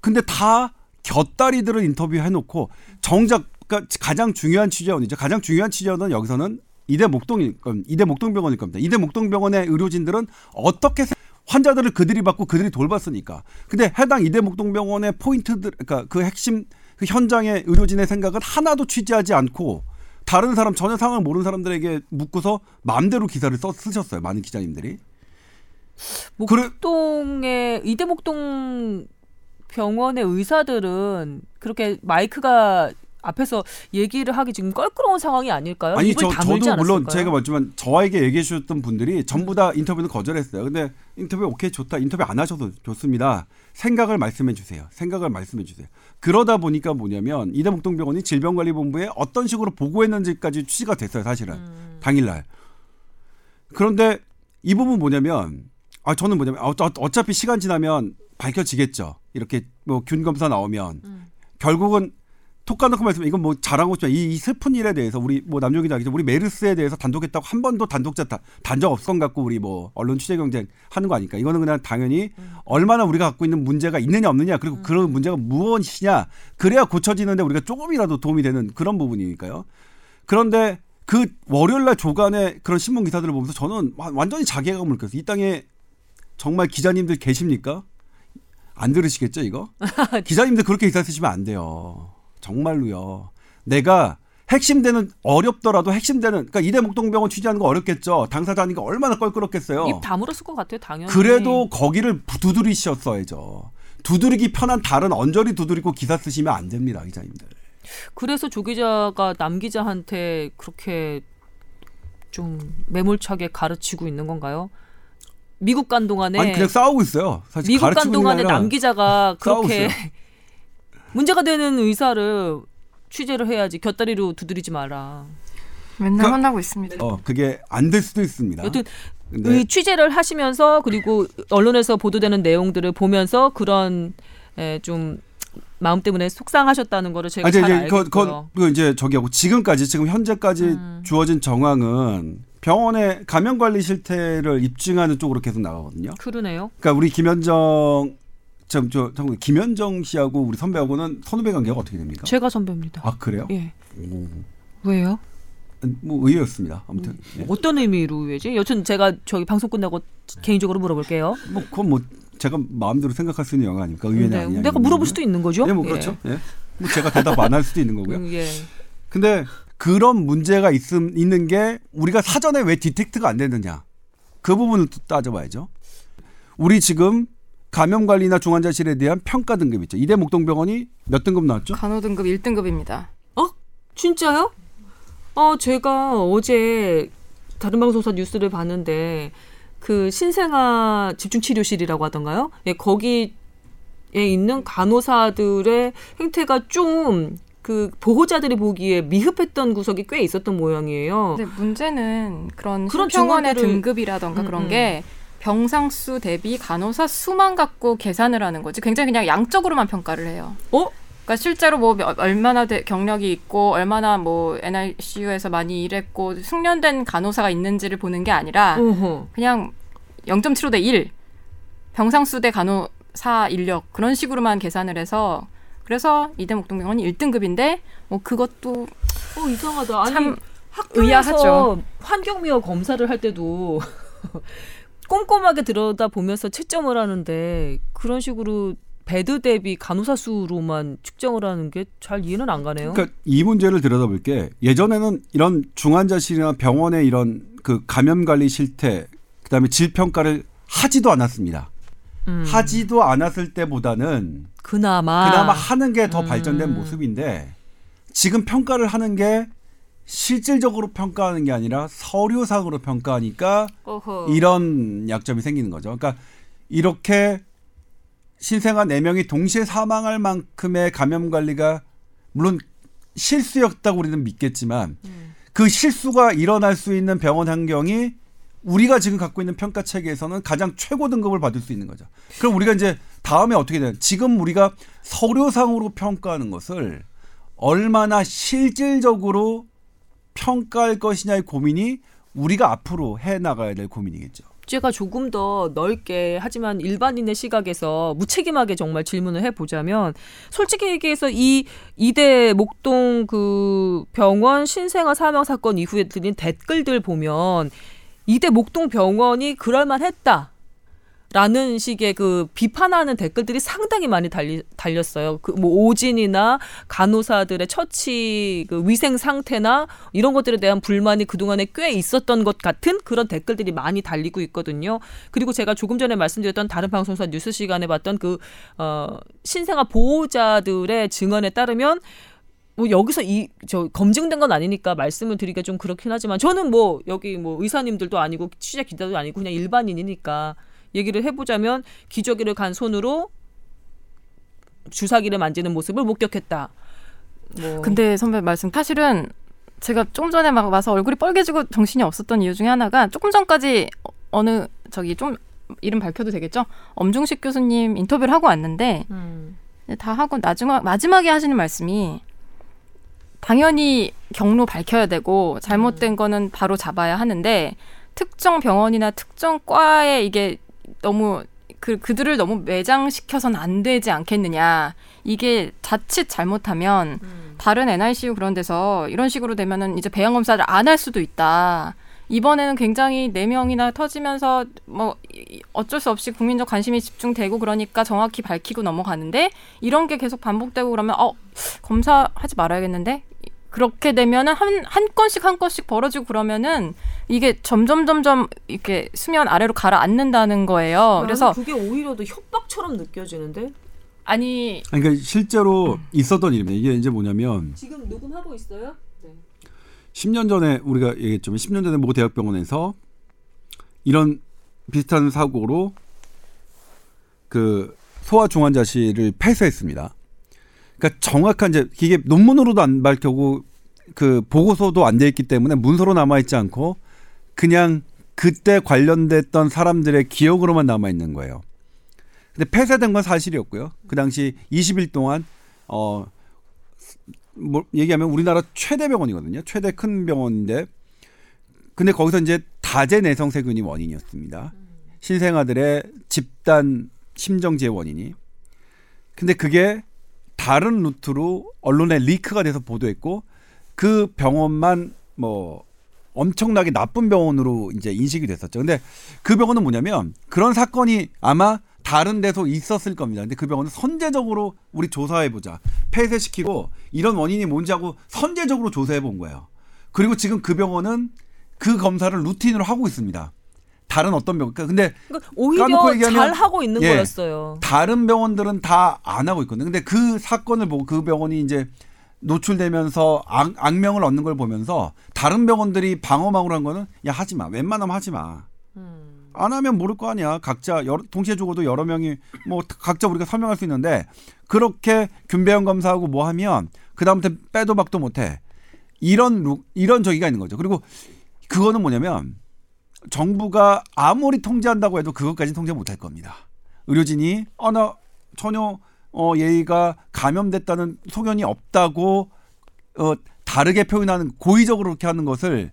Speaker 4: 근데 다 곁다리들을 인터뷰 해 놓고 정작 그러니까 가장 중요한 취재원이죠. 가장 중요한 취재원은 여기서는 이대 겁니다. 이대 목동병원일 겁니다. 이대 목동병원의 의료진들은 어떻게 세- 환자들을 그들이 받고 그들이 돌봤으니까. 근데 해당 이대 목동병원의 포인트들, 그러니까 그 핵심 그 현장의 의료진의 생각은 하나도 취재하지 않고 다른 사람 전혀 상황을 모르는 사람들에게 묻고서 마음대로 기사를 써 쓰셨어요. 많은 기자님들이. 그래-
Speaker 1: 목동의 이대 목동 병원의 의사들은 그렇게 마이크가 앞에서 얘기를 하기 지금 껄끄러운 상황이 아닐까요?
Speaker 4: 아니 저 저도 물론
Speaker 1: 않았을까요?
Speaker 4: 제가 맞지만 저에게 얘기해 주셨던 분들이 전부 다 인터뷰는 거절했어요. 근데 인터뷰 오케이 좋다. 인터뷰 안 하셔도 좋습니다. 생각을 말씀해 주세요. 생각을 말씀해 주세요. 그러다 보니까 뭐냐면 이대목동병원이 질병관리본부에 어떤 식으로 보고했는지까지 취지가 됐어요. 사실은
Speaker 1: 음.
Speaker 4: 당일날. 그런데 이 부분 뭐냐면 아 저는 뭐냐면 어, 어, 어차피 시간 지나면 밝혀지겠죠. 이렇게 뭐 균 검사 나오면
Speaker 1: 음.
Speaker 4: 결국은 톡 까놓고 말씀면 이건 뭐 잘한 거지만 이, 이 슬픈 일에 대해서 우리 뭐 기자 알겠죠 우리 메르스에 대해서 단독했다고 한 번도 단독자 단적 없건 갖고 우리 뭐 언론 취재 경쟁 하는 거 아니까 이거는 그냥 당연히 얼마나 우리가 갖고 있는 문제가 있느냐 없느냐 그리고 그런 문제가 무엇이냐 그래야 고쳐지는데 우리가 조금이라도 도움이 되는 그런 부분이니까요. 그런데 그 월요일 날 조간에 그런 신문 기사들을 보면서 저는 와- 완전히 자괴감을 느꼈어요. 이 땅에 정말 기자님들 계십니까? 안 들으시겠죠, 이거? [LAUGHS] 기자님들 그렇게 기사 쓰시면 안 돼요. 정말로요. 내가 핵심되는 어렵더라도 핵심되는 그러니까 이대 목동병원 취재하는 거 어렵겠죠. 당사자니까 얼마나 껄끄럽겠어요.
Speaker 1: 입 다물었을 것 같아요, 당연히.
Speaker 4: 그래도 거기를 두드리셨어야죠. 두드리기 편한 다른 언저리 두드리고 기사 쓰시면 안 됩니다, 기자님들.
Speaker 1: 그래서 조 기자가 남 기자한테 그렇게 좀 매몰차게 가르치고 있는 건가요? 미국 간 동안에
Speaker 4: 아니 그냥 싸우고 있어요. 사실
Speaker 1: 미국 간 동안에 남 기자가 그렇게 [LAUGHS] 문제가 되는 의사를 취재를 해야지 곁다리로 두드리지 마라.
Speaker 5: 맨날
Speaker 4: 그-
Speaker 5: 혼나고 있습니다.
Speaker 4: 어 그게 안 될 수도 있습니다.
Speaker 1: 여튼 이 취재를 하시면서 그리고 언론에서 보도되는 내용들을 보면서 그런 에, 좀 마음 때문에 속상하셨다는 거를 제가
Speaker 4: 아니,
Speaker 1: 잘
Speaker 4: 이제
Speaker 1: 알겠고요.
Speaker 4: 그, 그, 그 이제 저기하고 지금까지 지금 현재까지
Speaker 1: 음.
Speaker 4: 주어진 정황은 병원의 감염 관리 실태를 입증하는 쪽으로 계속 나가거든요.
Speaker 1: 그러네요.
Speaker 4: 그러니까 우리 김현정 저저 저, 김현정 씨하고 우리 선배하고는 선후배 관계가 어떻게 됩니까?
Speaker 1: 제가 선배입니다.
Speaker 4: 아 그래요?
Speaker 1: 예.
Speaker 4: 오.
Speaker 1: 왜요?
Speaker 4: 뭐 의외였습니다. 아무튼 예.
Speaker 1: 어떤 의미로 왜지? 여튼 제가 저기 방송 끝나고 개인적으로 물어볼게요.
Speaker 4: 뭐 그건 뭐 제가 마음대로 생각할 수 있는 영화 아닙니까? 의외냐
Speaker 1: 네,
Speaker 4: 아니냐.
Speaker 1: 내가 물어볼 수도 있는 거죠.
Speaker 4: 예, 뭐
Speaker 1: 예.
Speaker 4: 그렇죠. 예. 뭐 제가 대답 안 할 수도 있는 거고요.
Speaker 1: 음, 예.
Speaker 4: 근데 그런 문제가 있음 있는 게 우리가 사전에 왜 디텍트가 안 되느냐 그 부분을 또 따져봐야죠. 우리 지금 감염 관리나 중환자실에 대한 평가 등급 있죠. 이대 목동병원이 몇 등급 나왔죠?
Speaker 5: 간호 등급 1등급입니다.
Speaker 1: 진짜요? 어, 제가 어제 다른 방송사 뉴스를 봤는데 그 신생아 집중 치료실이라고 하던가요? 예, 거기에 있는 간호사들의 행태가 좀그 보호자들이 보기에 미흡했던 구석이 꽤 있었던 모양이에요.
Speaker 5: 근데 문제는 그런
Speaker 1: 그런
Speaker 5: 병원의 등급이라던가
Speaker 1: 음,
Speaker 5: 그런
Speaker 1: 음.
Speaker 5: 게 병상 수 대비 간호사 수만 갖고 계산을 하는 거지. 굉장히 그냥 양적으로만 평가를 해요.
Speaker 1: 어?
Speaker 5: 그러니까 실제로 뭐 몇- 얼마나 대- 경력이 있고 얼마나 뭐 NICU에서 많이 일했고 숙련된 간호사가 있는지를 보는 게 아니라
Speaker 1: 어허.
Speaker 5: 그냥 0.75 대 1 병상수 대 간호사 인력 그런 식으로만 계산을 해서 그래서 이대 목동병원이 1등급인데 뭐 그것도
Speaker 1: 어, 이상하다. 아니,
Speaker 5: 참
Speaker 1: 학교에서
Speaker 5: 의아하죠.
Speaker 1: 환경미화 검사를 할 때도 꼼꼼하게 들여다 보면서 채점을 하는데 그런 식으로 베드 대비 간호사 수로만 측정을 하는 게 잘 이해는 안 가네요.
Speaker 4: 그러니까 이 문제를 들여다볼 게 예전에는 이런 중환자실이나 병원의 이런 그 감염 관리 실태 그다음에 질 평가를 하지도 않았습니다.
Speaker 1: 음,
Speaker 4: 하지도 않았을 때보다는
Speaker 1: 그나마
Speaker 4: 그나마 하는 게더
Speaker 1: 음.
Speaker 4: 발전된 모습인데 지금 평가를 하는 게 실질적으로 평가하는 게 아니라 서류상으로 평가하니까
Speaker 1: 어허.
Speaker 4: 이런 약점이 생기는 거죠. 그러니까 이렇게 신생아 4명이 동시에 사망할 만큼의 감염 관리가 물론 실수였다고 우리는 믿겠지만
Speaker 1: 음.
Speaker 4: 그 실수가 일어날 수 있는 병원 환경이 우리가 지금 갖고 있는 평가 체계에서는 가장 최고 등급을 받을 수 있는 거죠. 그럼 우리가 이제 다음에 어떻게 되냐? 지금 우리가 서류상으로 평가하는 것을 얼마나 실질적으로 평가할 것이냐의 고민이 우리가 앞으로 해 나가야 될 고민이겠죠.
Speaker 1: 제가 조금 더 넓게 하지만 일반인의 시각에서 무책임하게 정말 질문을 해보자면 솔직히 얘기해서 이 이대 목동 그 병원 신생아 사망 사건 이후에 들린 댓글들 보면 이대 목동 병원이 그럴만했다. 라는 식의 그 비판하는 댓글들이 상당히 많이 달리, 달렸어요. 그 뭐 오진이나 간호사들의 처치 그 위생 상태나 이런 것들에 대한 불만이 그동안에 꽤 있었던 것 같은 그런 댓글들이 많이 달리고 있거든요. 그리고 제가 조금 전에 말씀드렸던 다른 방송사 뉴스 시간에 봤던 그 어, 신생아 보호자들의 증언에 따르면 뭐 여기서 이 저 검증된 건 아니니까 말씀을 드리기가 좀 그렇긴 하지만 저는 뭐 여기 뭐 의사님들도 아니고 취재 기자도 아니고 그냥 일반인이니까 얘기를 해보자면 기저귀를 간 손으로 주사기를 만지는 모습을 목격했다. 뭐
Speaker 5: 근데 선배 말씀 사실은 제가 조금 전에 막 와서 얼굴이 빨개지고 정신이 없었던 이유 중에 하나가 조금 전까지 어- 어느 저기 좀 이름 밝혀도 되겠죠? 엄중식 교수님 인터뷰를 하고 왔는데
Speaker 1: 음.
Speaker 5: 다 하고 나중에 마지막에 하시는 말씀이 당연히 경로 밝혀야 되고 잘못된 거는 바로 잡아야 하는데 특정 병원이나 특정 과에 이게 너무 그 그들을 너무 매장시켜서는 안 되지 않겠느냐. 이게 자칫 잘못하면 다른 NICU 그런 데서 이런 식으로 되면은 이제 배양 검사를 안 할 수도 있다. 이번에는 굉장히 네 명이나 터지면서 뭐 이- 어쩔 수 없이 국민적 관심이 집중되고 그러니까 정확히 밝히고 넘어가는데 이런 게 계속 반복되고 그러면 어 검사하지 말아야겠는데 그렇게 되면은 한 한 건씩 한 건씩 벌어지고 그러면은 이게 점점 점점 이렇게 수면 아래로 가라앉는다는 거예요. 그래서
Speaker 1: 그게 오히려 더 협박처럼 느껴지는데
Speaker 5: 아니
Speaker 4: 아니, 그러니까 실제로 있었던 일입니다. 이게 이제 뭐냐면
Speaker 1: 지금 녹음하고 있어요? 네.
Speaker 4: 10년 전에 우리가 얘기했지만 10년 전에 모 대학병원에서 이런 비슷한 사고로 그 소아 중환자실을 폐쇄했습니다. 그러니까 정확한 이제 이게 논문으로도 안 밝혀고 그 보고서도 안 돼 있기 때문에 문서로 남아 있지 않고 그냥 그때 관련됐던 사람들의 기억으로만 남아 있는 거예요. 근데 폐쇄된 건 사실이었고요. 그 당시 20일 동안 어 뭐 얘기하면 우리나라 최대 병원이거든요. 최대 큰 병원인데 근데 거기서 이제 다제 내성 세균이 원인이었습니다. 신생아들의 집단 심정지의 원인이. 근데 그게 다른 루트로 언론에 리크가 돼서 보도했고 그 병원만 뭐 엄청나게 나쁜 병원으로 이제 인식이 됐었죠. 근데 그 병원은 뭐냐면 그런 사건이 아마 다른 데서 있었을 겁니다. 근데 그 병원은 선제적으로 우리 조사해 보자. 폐쇄시키고 이런 원인이 뭔지 하고 선제적으로 조사해 본 거예요. 그리고 지금 그 병원은 그 검사를 루틴으로 하고 있습니다. 다른 어떤 병원. 근데
Speaker 1: 그러니까 오히려
Speaker 4: 얘기하면-
Speaker 1: 잘 하고 있는
Speaker 4: 예.
Speaker 1: 거였어요.
Speaker 4: 다른 병원들은 다 안 하고 있거든요. 근데 그 사건을 보고 그 병원이 이제 노출되면서 악, 악명을 얻는 걸 보면서 다른 병원들이 방어막으로 한 거는 야 하지 마. 웬만하면 하지 마. 안 하면 모를 거 아니야. 각자 여러, 동시에 죽어도 여러 명이 뭐 각자 우리가 설명할 수 있는데 그렇게 균배형 검사하고 뭐 하면 그 다음부터 빼도 박도 못 해. 이런 루, 이런 저기가 있는 거죠. 그리고 그거는 뭐냐면 정부가 아무리 통제한다고 해도 그것까지 통제 못할 겁니다. 의료진이 어나 전혀 어 얘가 감염됐다는 소견이 없다고 어 다르게 표현하는 고의적으로 그렇게 하는 것을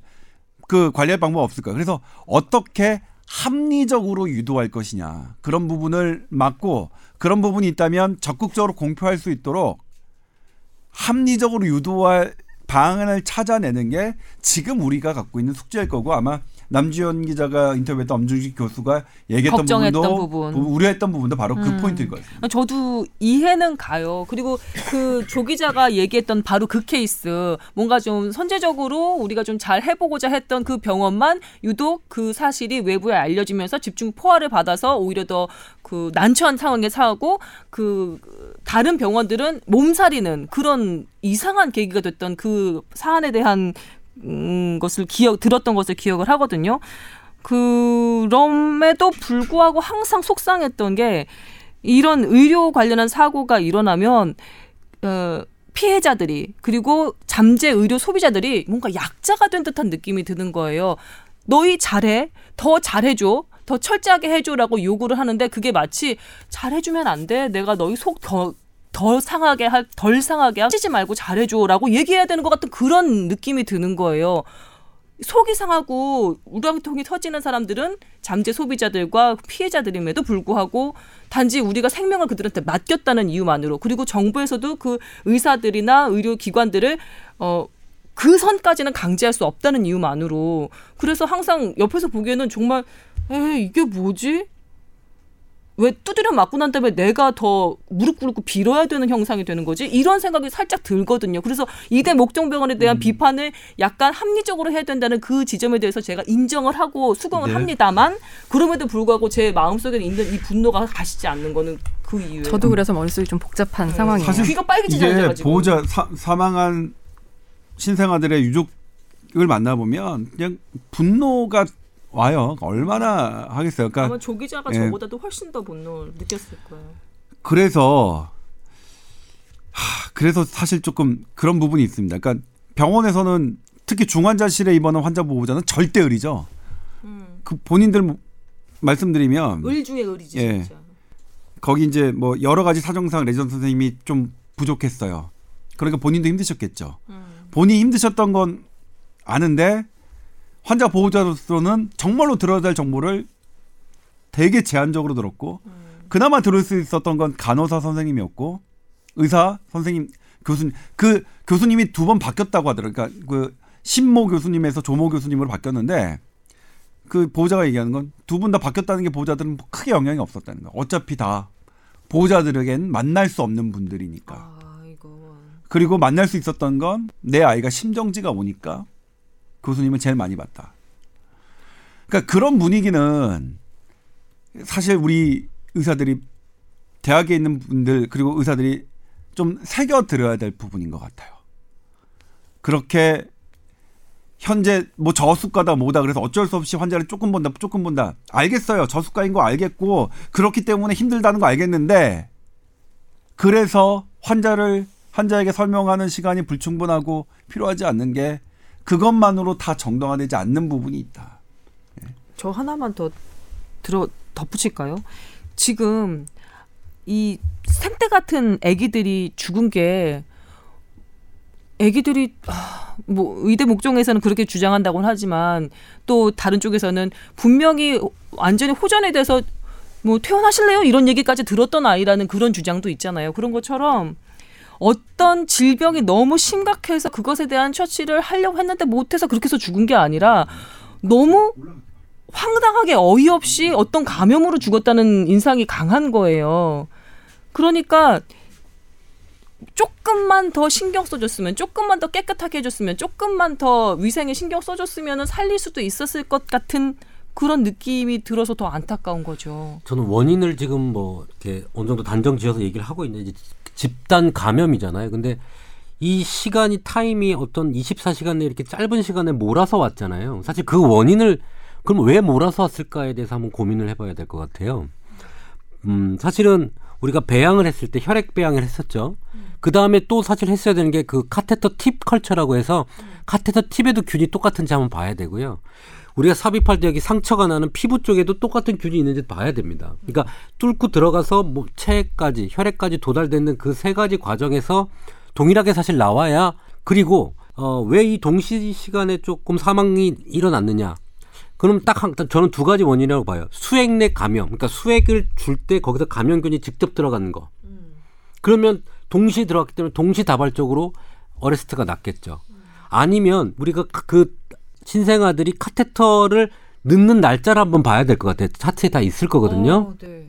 Speaker 4: 그 관리할 방법 없을까요? 그래서 어떻게 합리적으로 유도할 것이냐 그런 부분을 막고 그런 부분이 있다면 적극적으로 공표할 수 있도록 합리적으로 유도할 방안을 찾아내는 게 지금 우리가 갖고 있는 숙제일 거고 아마 남주현 기자가 인터뷰했던 엄중식 교수가 얘기했던
Speaker 1: 걱정했던
Speaker 4: 부분도
Speaker 1: 부분.
Speaker 4: 부- 우려했던 부분도 바로 그
Speaker 1: 음.
Speaker 4: 포인트일 것 같습니다.
Speaker 1: 저도 이해는 가요. 그리고 그 조 기자가 얘기했던 바로 그 케이스 뭔가 좀 선제적으로 우리가 좀 잘 해보고자 했던 그 병원만 유독 그 사실이 외부에 알려지면서 집중 포화를 받아서 오히려 더 그 난처한 상황에 처하고 그 다른 병원들은 몸살이는 그런 이상한 계기가 됐던 그 사안에 대한 음, 것을 기억 들었던 것을 기억을 하거든요. 그럼에도 불구하고 항상 속상했던 게 이런 의료 관련한 사고가 일어나면 어, 피해자들이 그리고 잠재 의료 소비자들이 뭔가 약자가 된 듯한 느낌이 드는 거예요. 너희 잘해, 더 잘해줘, 더 철저하게 해줘라고 요구를 하는데 그게 마치 잘해주면 안 돼. 내가 너희 속 더 더 상하게 할, 덜 상하게 하지 말고 잘해줘라고 얘기해야 되는 것 같은 그런 느낌이 드는 거예요. 속이 상하고 우라통이 터지는 사람들은 잠재 소비자들과 피해자들임에도 불구하고 단지 우리가 생명을 그들한테 맡겼다는 이유만으로 그리고 정부에서도 그 의사들이나 의료기관들을 어, 그 선까지는 강제할 수 없다는 이유만으로 그래서 항상 옆에서 보기에는 정말 에 이게 뭐지? 왜 두드려 맞고 난 다음에 내가 더 무릎 꿇고 빌어야 되는 형상이 되는 거지? 이런 생각이 살짝 들거든요. 그래서 이대 목종병원에 대한
Speaker 4: 음.
Speaker 1: 비판을 약간 합리적으로 해야 된다는 그 지점에 대해서 제가 인정을 하고 수긍을
Speaker 4: 네.
Speaker 1: 합니다만 그럼에도 불구하고 제 마음속에 있는 이 분노가 가시지 않는 거는 그 이유예요.
Speaker 5: 저도 그래서 머릿속이 좀 복잡한 상황이에요.
Speaker 4: 사실
Speaker 1: 귀가 빨개지지
Speaker 4: 이게
Speaker 1: 않아가지고.
Speaker 4: 보호자 사, 사망한 신생아들의 유족 을 만나보면 그냥 분노가 와요. 얼마나 하겠어요. 그러니까
Speaker 1: 아마 조 기자가
Speaker 4: 예.
Speaker 1: 저보다도 훨씬 더 분노를 느꼈을 거예요.
Speaker 4: 그래서 하, 그래서 사실 조금 그런 부분이 있습니다. 그러니까 병원에서는 특히 중환자실에 입원한 환자 보호자는 절대 의리죠.
Speaker 1: 음.
Speaker 4: 그 본인들 말씀드리면
Speaker 1: 을 중에 을이지
Speaker 4: 예.
Speaker 1: 진짜.
Speaker 4: 거기 이제 뭐 여러 가지 사정상 레전 선생님이 좀 부족했어요. 그러니까 본인도 힘드셨겠죠.
Speaker 1: 음.
Speaker 4: 본인이 힘드셨던 건 아는데 환자 보호자로서는 정말로 들어야 될 정보를 되게 제한적으로 들었고
Speaker 1: 음.
Speaker 4: 그나마 들을 수 있었던 건 간호사 선생님이었고 의사 선생님 교수님 그 교수님이 두 번 바뀌었다고 하더라고요. 그러니까 그 신모 교수님에서 조모 교수님으로 바뀌었는데 그 보호자가 얘기하는 건 두 분 다 바뀌었다는 게 보호자들은 뭐 크게 영향이 없었다는 거예요. 어차피 다 보호자들에겐 만날 수 없는 분들이니까.
Speaker 1: 아이고.
Speaker 4: 그리고 만날 수 있었던 건 내 아이가 심정지가 오니까 교수님은 제일 많이 봤다. 그러니까 그런 분위기는 사실 우리 의사들이 대학에 있는 분들 그리고 의사들이 좀 새겨 들어야 될 부분인 것 같아요. 그렇게 현재 뭐 저수가다 뭐다 그래서 어쩔 수 없이 환자를 조금 본다 조금 본다 알겠어요 저수가인 거 알겠고 그렇기 때문에 힘들다는 거 알겠는데 그래서 환자를 환자에게 설명하는 시간이 불충분하고 필요하지 않는 게 그것만으로 다 정당화되지 않는 부분이 있다.
Speaker 1: 저 하나만 더 들어 덧붙일까요? 지금 이 생떼 같은 아기들이 죽은 게 아기들이 아, 뭐 의대 목종에서는 그렇게 주장한다고는 하지만 또 다른 쪽에서는 분명히 완전히 호전에 대해서 뭐 퇴원하실래요? 이런 얘기까지 들었던 아이라는 그런 주장도 있잖아요. 그런 것처럼 어떤 질병이 너무 심각해서 그것에 대한 처치를 하려고 했는데 못해서 그렇게 해서 죽은 게 아니라 너무 황당하게 어이없이 어떤 감염으로 죽었다는 인상이 강한 거예요. 그러니까 조금만 더 신경 써줬으면, 조금만 더 깨끗하게 해줬으면, 조금만 더 위생에 신경 써줬으면 살릴 수도 있었을 것 같은 그런 느낌이 들어서 더 안타까운 거죠.
Speaker 2: 저는 원인을 지금 뭐 이렇게 어느 정도 단정 지어서 얘기를 하고 있는데 집단 감염이잖아요. 근데 이 시간이 타임이 어떤 24시간 내 이렇게 짧은 시간에 몰아서 왔잖아요. 사실 그 원인을 그럼 왜 몰아서 왔을까에 대해서 한번 고민을 해봐야 될 것 같아요. 음, 사실은 우리가 배양을 했을 때 혈액 배양을 했었죠. 그 다음에 또 사실 했어야 되는 게 그 카테터 팁 컬처라고 해서 카테터 팁에도 균이 똑같은지 한번 봐야 되고요. 우리가 삽입할 때 여기 상처가 나는 피부 쪽에도 똑같은 균이 있는지 봐야 됩니다. 그러니까 뚫고 들어가서 뭐 체까지 혈액까지 도달되는 그 세 가지 과정에서 동일하게 사실 나와야 그리고 어, 왜 이 동시 시간에 조금 사망이 일어났느냐? 그럼 딱 한, 저는 두 가지 원인이라고 봐요. 수액 내 감염. 그러니까 수액을 줄 때 거기서 감염균이 직접 들어가는 거. 그러면 동시 들어갔기 때문에 동시다발적으로 어레스트가 났겠죠. 아니면 우리가 그- 그 신생아들이 카테터를 넣는 날짜를 한번 봐야 될 것 같아요. 차트에 다 있을 거거든요.
Speaker 1: 어, 네.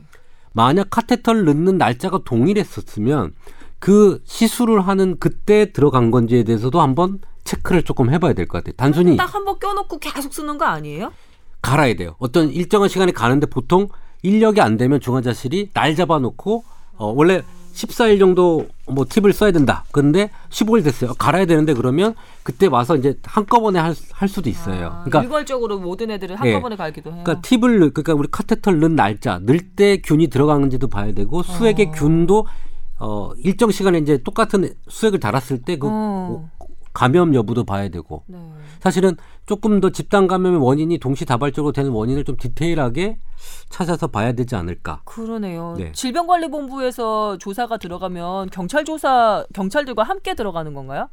Speaker 2: 만약 카테터를 넣는 날짜가 동일했었으면 그 시술을 하는 그때 들어간 건지에 대해서도 한번 체크를 조금 해봐야 될 것 같아요. 단순히
Speaker 1: 딱 한번 껴놓고 계속 쓰는 거 아니에요?
Speaker 2: 갈아야 돼요. 어떤 일정한 시간에 가는데 보통 인력이 안 되면 중환자실이 날 잡아놓고 어, 원래 14일 정도 뭐 팁을 써야 된다. 근데 15일 됐어요. 갈아야 되는데 그러면 그때 와서 이제 한꺼번에 할, 할 수도 있어요.
Speaker 1: 아,
Speaker 2: 그러니까
Speaker 1: 일괄적으로 모든 애들을
Speaker 2: 예.
Speaker 1: 한꺼번에 갈기도 해요.
Speaker 2: 그러니까 팁을 넣, 그러니까 우리 카테터를 넣은 날짜, 넣을 때 균이 들어가는지도 봐야 되고 수액의 균도 어 일정 시간에 이제 똑같은 수액을 달았을 때그
Speaker 1: 어.
Speaker 2: 감염 여부도 봐야 되고
Speaker 1: 네.
Speaker 2: 사실은 조금 더 집단 감염의 원인이 동시다발적으로 되는 원인을 좀 디테일하게 찾아서 봐야 되지 않을까.
Speaker 1: 그러네요.
Speaker 2: 네.
Speaker 1: 질병관리본부에서 조사가 들어가면 경찰 조사 경찰들과 함께 들어가는 건가요?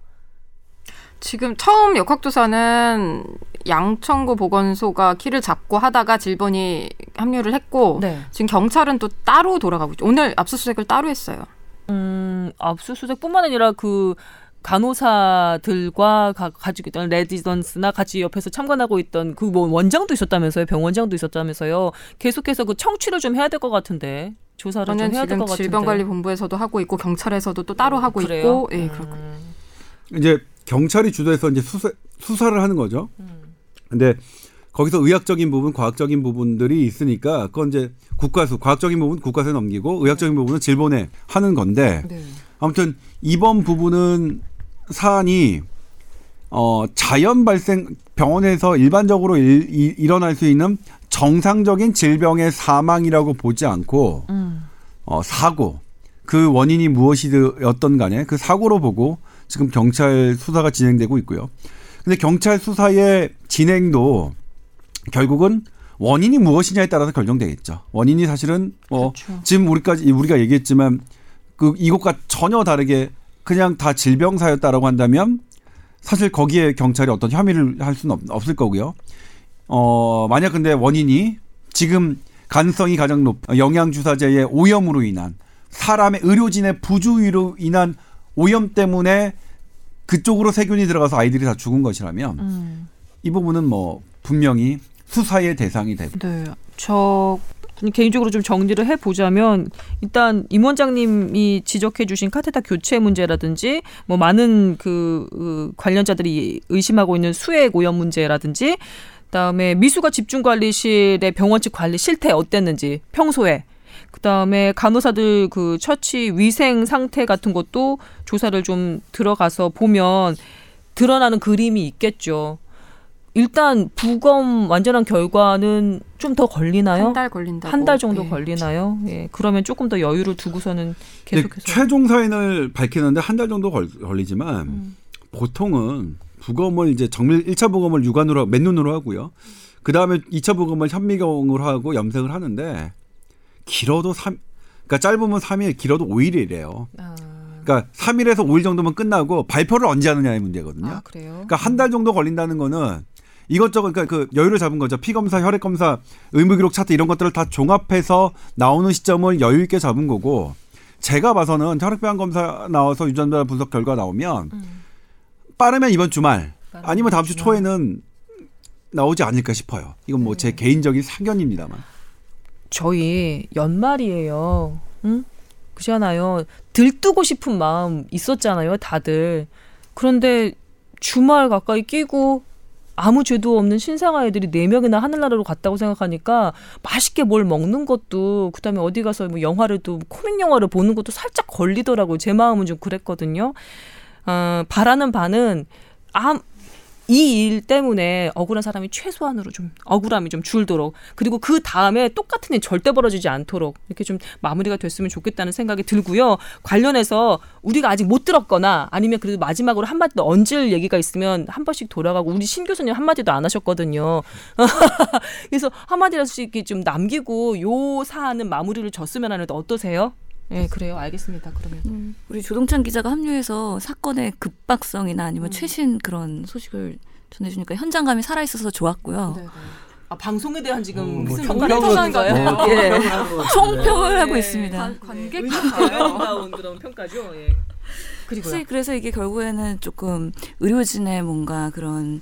Speaker 5: 지금 처음 역학조사는 양천구 보건소가 키를 잡고 하다가 질본이 합류를 했고
Speaker 1: 네.
Speaker 5: 지금 경찰은 또 따로 돌아가고 있죠. 오늘 압수수색을 따로 했어요.
Speaker 1: 음, 압수수색뿐만 아니라 그 간호사들과 가, 가지고 있던 레지던스나 같이 옆에서 참관하고 있던 그 뭐 원장도 있었다면서요. 병원장도 있었다면서요. 계속해서 그 청취를 좀 해야 될 것 같은데 조사를 좀
Speaker 5: 저는
Speaker 1: 해야 될 것 같은데.
Speaker 5: 질병관리본부에서도 하고 있고 경찰에서도 또 따로 하고
Speaker 1: 그래요?
Speaker 5: 있고 예
Speaker 1: 음.
Speaker 5: 그렇고
Speaker 4: 이제 경찰이 주도해서 이제 수사, 수사를 하는 거죠.
Speaker 1: 음.
Speaker 4: 근데 거기서 의학적인 부분, 과학적인 부분들이 있으니까 그건 이제 국가수, 과학적인 부분 국가수에 넘기고 의학적인 부분은 질본에 하는 건데
Speaker 1: 네.
Speaker 4: 아무튼 이번 부분은 사안이 어 자연 발생 병원에서 일반적으로 일, 이- 일어날 수 있는 정상적인 질병의 사망이라고 보지 않고
Speaker 1: 음.
Speaker 4: 어 사고 그 원인이 무엇이었던 간에 그 사고로 보고 지금 경찰 수사가 진행되고 있고요. 근데 경찰 수사의 진행도 결국은 원인이 무엇이냐에 따라서 결정되겠죠. 원인이 사실은 뭐
Speaker 1: 그렇죠.
Speaker 4: 지금 우리까지 우리가 얘기했지만 그 이것과 전혀 다르게 그냥 다 질병사였다라고 한다면 사실 거기에 경찰이 어떤 혐의를 할 수는 없, 없을 거고요. 어 만약 근데 원인이 지금 가능성이 가장 높 영양 주사제의 오염으로 인한 사람의 의료진의 부주의로 인한 오염 때문에 그쪽으로 세균이 들어가서 아이들이 다 죽은 것이라면
Speaker 1: 음.
Speaker 4: 이 부분은 뭐 분명히 수사의 대상이 되고
Speaker 1: 네. 저 개인적으로 좀 정리를 해 보자면 일단 임 원장님이 지적해 주신 카테타 교체 문제라든지 뭐 많은 그, 그 관련자들이 의심하고 있는 수액 오염 문제라든지 그다음에 미수가 집중관리실의 병원 측 관리 실태 어땠는지 평소에 그다음에 간호사들 그 처치 위생 상태 같은 것도 조사를 좀 들어가서 보면 드러나는 그림이 있겠죠. 일단 부검 완전한 결과는 좀 더 걸리나요?
Speaker 5: 한 달 걸린다고
Speaker 1: 한달 정도
Speaker 5: 예.
Speaker 1: 걸리나요? 예. 그러면 조금 더 여유를 두고서는 계속해서
Speaker 4: 최종 사인을 밝히는데 한 달 정도 걸, 걸리지만
Speaker 1: 음.
Speaker 4: 보통은 부검을 이제 정밀 1차 부검을 육안으로 맨눈으로 하고요. 그다음에 2차 부검을 현미경으로 하고 염색을 하는데 길어도 3 그러니까 짧으면 3일, 길어도 5일이래요.
Speaker 1: 아,
Speaker 4: 그러니까 3일에서 5일 정도면 끝나고 발표를 언제 하느냐의 문제거든요.
Speaker 1: 아 그래요?
Speaker 4: 그러니까 한 달 정도 걸린다는 거는 이것저것 그러니까 그 여유를 잡은 거죠. 피 검사, 혈액 검사, 의무 기록 차트 이런 것들을 다 종합해서 나오는 시점을 여유 있게 잡은 거고 제가 봐서는 혈액배양 검사 나와서 유전자 분석 결과 나오면
Speaker 1: 음.
Speaker 4: 빠르면 이번 주말 아니면 다음 주
Speaker 1: 주말.
Speaker 4: 초에는 나오지 않을까 싶어요. 이건 뭐
Speaker 1: 네.
Speaker 4: 제 개인적인 사견입니다만.
Speaker 1: 저희 연말이에요. 응? 그잖아요. 들뜨고 싶은 마음 있었잖아요, 다들. 그런데 주말 가까이 끼고 아무 죄도 없는 신생아 애들이 네 명이나 하늘나라로 갔다고 생각하니까 맛있게 뭘 먹는 것도 그다음에 어디 가서 뭐 영화를 또 코믹 영화를 보는 것도 살짝 걸리더라고요. 제 마음은 좀 그랬거든요. 어, 바라는 바는 아, 이 일 때문에 억울한 사람이 최소한으로 좀 억울함이 좀 줄도록 그리고 그 다음에 똑같은 일 절대 벌어지지 않도록 이렇게 좀 마무리가 됐으면 좋겠다는 생각이 들고요. 관련해서 우리가 아직 못 들었거나 아니면 그래도 마지막으로 한마디 더 얹을 얘기가 있으면 한 번씩 돌아가고 우리 신 교수님 한마디도 안 하셨거든요. [LAUGHS] 그래서 한마디라씩 이렇게 좀 남기고 요 사안은 마무리를 졌으면 하는데 어떠세요? 네, 그래요. 알겠습니다. 그러면.
Speaker 3: 음, 우리 조동찬 기자가 합류해서 사건의 급박성이나 아니면 최신 그런 소식을 전해주니까 현장감이 살아있어서 좋았고요.
Speaker 1: 네, 네. 아, 방송에 대한 지금
Speaker 2: 뭐
Speaker 1: 무슨 평가를 하는 거예요?
Speaker 3: 예. 총평을 하고
Speaker 1: 네.
Speaker 3: 있습니다.
Speaker 5: 관객
Speaker 1: 다운 그런 평가죠. 예. 그리고요.
Speaker 3: 사실 그래서 이게 결국에는 조금 의료진의 뭔가 그런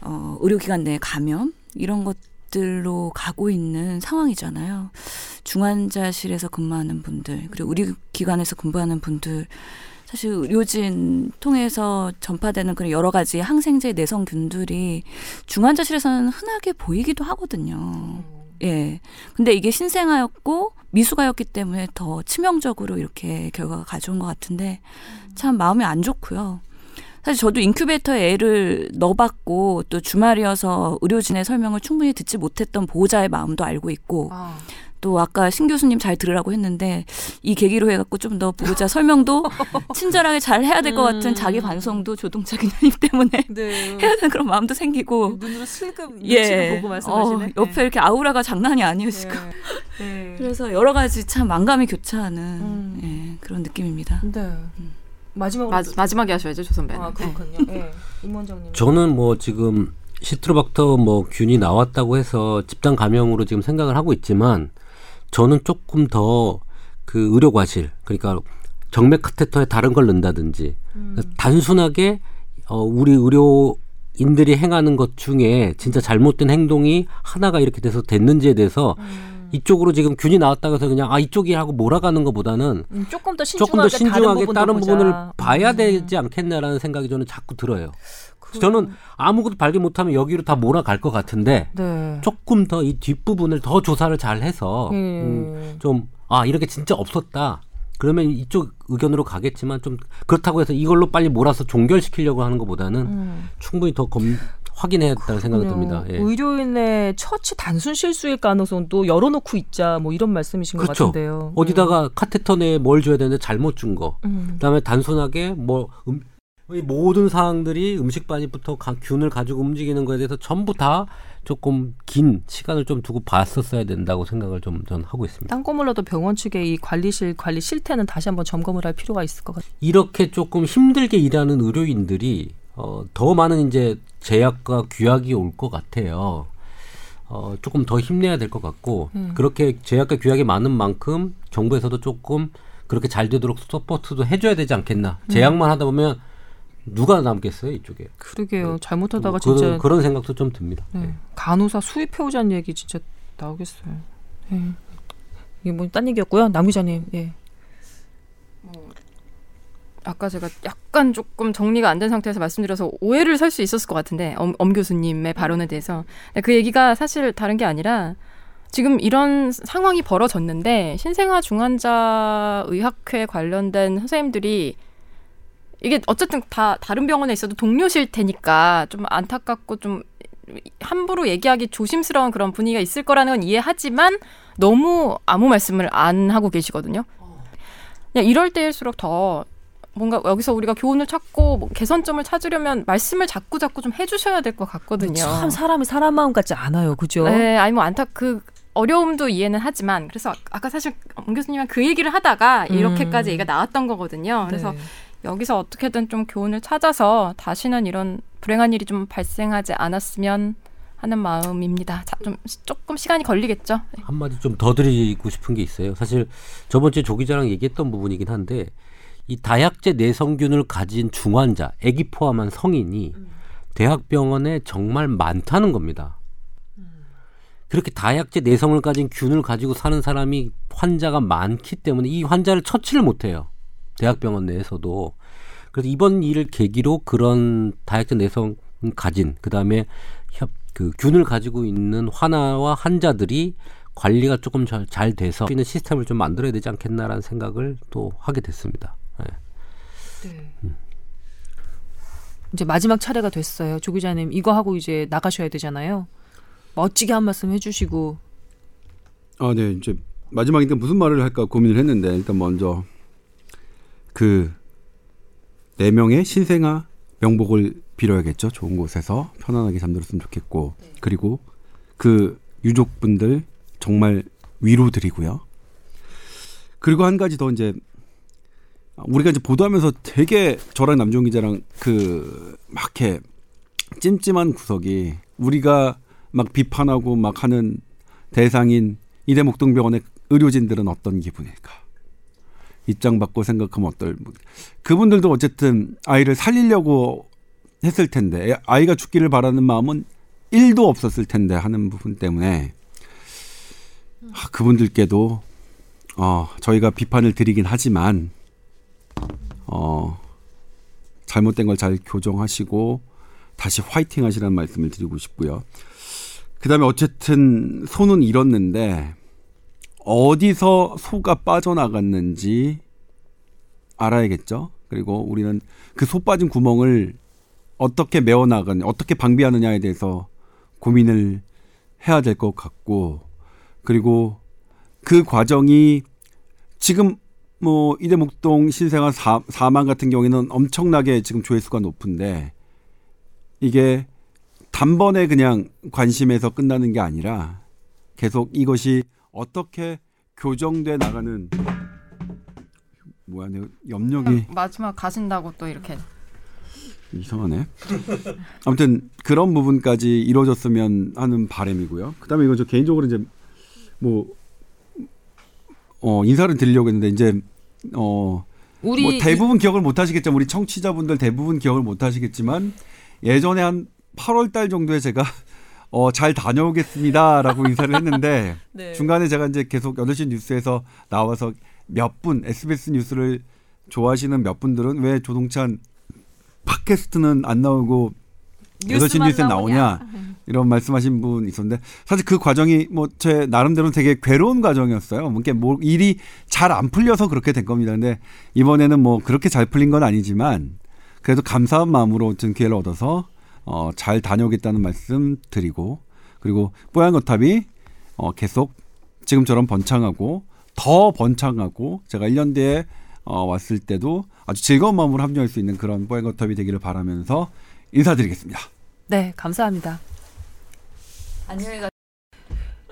Speaker 3: 어, 의료기관 내 감염 이런 것들로 가고 있는 상황이잖아요. 중환자실에서 근무하는 분들 그리고 의료기관에서 근무하는 분들 사실 의료진 통해서 전파되는 그런 여러 가지 항생제 내성균들이 중환자실에서는 흔하게 보이기도 하거든요. 예. 근데 이게 신생아였고 미수가였기 때문에 더 치명적으로 이렇게 결과가 가져온 것 같은데 참 마음이 안 좋고요. 사실 저도 인큐베이터에 애를 넣어봤고 또 주말이어서 의료진의 설명을 충분히 듣지 못했던 보호자의 마음도 알고 있고
Speaker 1: 아,
Speaker 3: 또 아까 신 교수님 잘 들으라고 했는데 이 계기로 해갖고 좀 더 보호자 설명도 [LAUGHS] 친절하게 잘 해야 될것 같은
Speaker 1: 음.
Speaker 3: 자기 반성도 조동차 기자님 [LAUGHS] 때문에
Speaker 1: 네.
Speaker 3: 해야 되는 그런 마음도 생기고
Speaker 1: 눈으로 슬금
Speaker 3: 예,
Speaker 1: 보고
Speaker 3: 어,
Speaker 1: 말씀하시네.
Speaker 3: 옆에 이렇게 아우라가 장난이 아니었고
Speaker 1: 네. 네.
Speaker 3: 그래서 여러 가지 참 만감이 교차하는
Speaker 1: 음.
Speaker 3: 예, 그런 느낌입니다.
Speaker 1: 네. 마지막으로
Speaker 5: 마, 마지막에 하셔야죠 조 선배는.
Speaker 1: 아 그렇군요. 예. 임 원장님.
Speaker 2: 저는 뭐 지금 시트로박터 뭐 균이 나왔다고 해서 집단 감염으로 지금 생각을 하고 있지만 저는 조금 더 그 의료 과실 그러니까 정맥 카테터에 다른 걸 넣는다든지 단순하게 어, 우리 의료인들이 행하는 것 중에 진짜 잘못된 행동이 하나가 이렇게 돼서 됐는지에 대해서 이쪽으로 지금 균이 나왔다고 해서 그냥 아 이쪽이 하고 몰아가는 것보다는
Speaker 1: 음, 조금 더 신중하게,
Speaker 2: 조금 더 신중하게
Speaker 1: 다른,
Speaker 2: 다른, 부분을. 봐야
Speaker 1: 음.
Speaker 2: 되지 않겠냐라는 생각이 저는 자꾸 들어요.
Speaker 1: 그-
Speaker 2: 저는 아무것도 발견 못하면 여기로 다 몰아갈 것 같은데
Speaker 1: 네.
Speaker 2: 조금 더 이 뒷부분을 더 조사를 잘 해서
Speaker 1: 예.
Speaker 2: 음, 좀 아 이렇게 진짜 없었다. 그러면 이쪽 의견으로 가겠지만 좀 그렇다고 해서 이걸로 빨리 몰아서 종결시키려고 하는 것보다는
Speaker 1: 음.
Speaker 2: 충분히 더 검, 확인해야 했다는 생각이 듭니다. 예.
Speaker 1: 의료인의 처치 단순 실수일 가능성도 열어놓고 있자 뭐 이런 말씀이신 것
Speaker 2: 그렇죠.
Speaker 1: 같은데요.
Speaker 2: 어디다가 카테터 내에 뭘 줘야 되는데 잘못 준 거.
Speaker 1: 음.
Speaker 2: 그다음에 단순하게 뭐 음, 이 모든 사항들이 음식 반입부터 가- 균을 가지고 움직이는 거에 대해서 전부 다 조금 긴 시간을 좀 두고 봤었어야 된다고 생각을 좀 전 하고 있습니다.
Speaker 1: 땅거물러도 병원 측의 이 관리실 관리 실태는 다시 한번 점검을 할 필요가 있을 것 같아요.
Speaker 2: 이렇게 조금 힘들게 일하는 의료인들이 어, 더 많은 이제 제약과 규약이 올 것 같아요. 어, 조금 더 힘내야 될 것 같고
Speaker 1: 음.
Speaker 2: 그렇게 제약과 규약이 많은 만큼 정부에서도 조금 그렇게 잘 되도록 서포트도 해줘야 되지 않겠나. 제약만 하다 보면 누가 남겠어요 이쪽에.
Speaker 1: 그러게요. 잘못하다가
Speaker 2: 그,
Speaker 1: 진짜
Speaker 2: 그런 생각도 좀 듭니다.
Speaker 1: 네. 간호사 수입해 오자는 얘기 진짜 나오겠어요. 네. 이게 뭐 딴 얘기였고요. 남 기자님. 예.
Speaker 5: 아까 제가 약간 조금 정리가 안 된 상태에서 말씀드려서 오해를 살 수 있었을 것 같은데 엄, 엄 교수님의 발언에 대해서 그 얘기가 사실 다른 게 아니라 지금 이런 상황이 벌어졌는데 신생아 중환자 의학회 관련된 선생님들이 이게 어쨌든 다 다른 병원에 있어도 동료실 테니까 좀 안타깝고 좀 함부로 얘기하기 조심스러운 그런 분위기가 있을 거라는 건 이해하지만 너무 아무 말씀을 안 하고 계시거든요. 그냥 이럴 때일수록 더 뭔가 여기서 우리가 교훈을 찾고 뭐 개선점을 찾으려면 말씀을 자꾸 자꾸 좀 해주셔야 될 것 같거든요.
Speaker 1: 참 사람이 사람 마음 같지 않아요. 그죠?
Speaker 5: 네, 아니 뭐 안타 그 어려움도 이해는 하지만 그래서 아까 사실 엄 교수님이랑 그 얘기를 하다가 이렇게까지
Speaker 1: 음.
Speaker 5: 얘기가 나왔던 거거든요. 그래서
Speaker 1: 네.
Speaker 5: 여기서 어떻게든 좀 교훈을 찾아서 다시는 이런 불행한 일이 좀 발생하지 않았으면 하는 마음입니다. 자, 좀 시- 조금 시간이 걸리겠죠. 네.
Speaker 2: 한마디 좀 더 드리고 싶은 게 있어요. 사실 저번 주에 조 기자랑 얘기했던 부분이긴 한데 이 다약제 내성균을 가진 중환자, 아기 포함한 성인이 대학병원에 정말 많다는 겁니다. 그렇게 다약제 내성을 가진 균을 가지고 사는 사람이 환자가 많기 때문에 이 환자를 처치를 못해요. 대학병원 내에서도. 그래서 이번 일을 계기로 그런 다약제 내성 가진 그다음에 협, 그 균을 가지고 있는 환아와 환자들이 관리가 조금 잘, 잘 돼서 있는 시스템을 좀 만들어야 되지 않겠나라는 생각을 또 하게 됐습니다. 예.
Speaker 1: 이제 마지막 차례가 됐어요. 조 기자님 이거 하고 이제 나가셔야 되잖아요. 멋지게 한 말씀 해주시고
Speaker 4: 아, 네. 이제 마지막이니까 무슨 말을 할까 고민을 했는데 일단 먼저 그 네 명의 신생아 명복을 빌어야겠죠. 좋은 곳에서 편안하게 잠들었으면 좋겠고 그리고 그 유족분들 정말 위로 드리고요. 그리고 한 가지 더 이제 우리가 이제 보도하면서 되게 저랑 남종 기자랑 그 막 이렇게 찜찜한 구석이 우리가 막 비판하고 막 하는 대상인 이대목동병원의 의료진들은 어떤 기분일까? 입장 받고 생각하면 어떨 그분들도 어쨌든 아이를 살리려고 했을 텐데 아이가 죽기를 바라는 마음은 1도 없었을 텐데 하는 부분 때문에 아, 그분들께도 어, 저희가 비판을 드리긴 하지만 어, 잘못된 걸 잘 교정하시고 다시 화이팅 하시라는 말씀을 드리고 싶고요. 그다음에 어쨌든 손은 잃었는데 어디서 소가 빠져나갔는지 알아야겠죠. 그리고 우리는 그 소 빠진 구멍을 어떻게 메워 나가냐, 어떻게 방비하느냐에 대해서 고민을 해야 될 것 같고, 그리고 그 과정이 지금 뭐 이대목동 신생아 사, 사망 같은 경우에는 엄청나게 지금 조회수가 높은데 이게 단번에 그냥 관심에서 끝나는 게 아니라 계속 이것이 어떻게 교정돼 나가는 뭐야 내 염력이
Speaker 5: 마지막 가신다고 또 이렇게
Speaker 4: 이상하네. 아무튼 그런 부분까지 이루어졌으면 하는 바람이고요. 그다음에 이거 저 개인적으로 이제 뭐 어, 인사를 드리려고 했는데 이제 어
Speaker 1: 우리
Speaker 4: 뭐 대부분 기억을 못 하시겠지만 우리 청취자분들 대부분 기억을 못 하시겠지만 예전에 한 8월 달 정도에 제가 어, 잘 다녀오겠습니다 라고 인사를 했는데 [LAUGHS]
Speaker 1: 네.
Speaker 4: 중간에 제가 이제 계속 8시 뉴스에서 나와서 몇 분 SBS 뉴스를 좋아하시는 몇 분들은 왜 조동찬 팟캐스트는 안 나오고 8시 뉴스에 나오냐 [LAUGHS] 이런 말씀하신 분 있었는데 사실 그 과정이 뭐 제 나름대로 되게 괴로운 과정이었어요. 뭐 이게 뭐 일이 잘 안 풀려서 그렇게 된 겁니다. 근데 이번에는 뭐 그렇게 잘 풀린 건 아니지만 그래도 감사한 마음으로 좀 기회를 얻어서 어, 잘 다녀오겠다는 말씀 드리고 그리고 뽀얀 거탑이 어, 계속 지금처럼 번창하고 더 번창하고 제가 1년 뒤에 어, 왔을 때도 아주 즐거운 마음으로 합류할 수 있는 그런 뽀얀 거탑이 되기를 바라면서 인사드리겠습니다.
Speaker 1: 네, 감사합니다.
Speaker 3: 안녕히 가.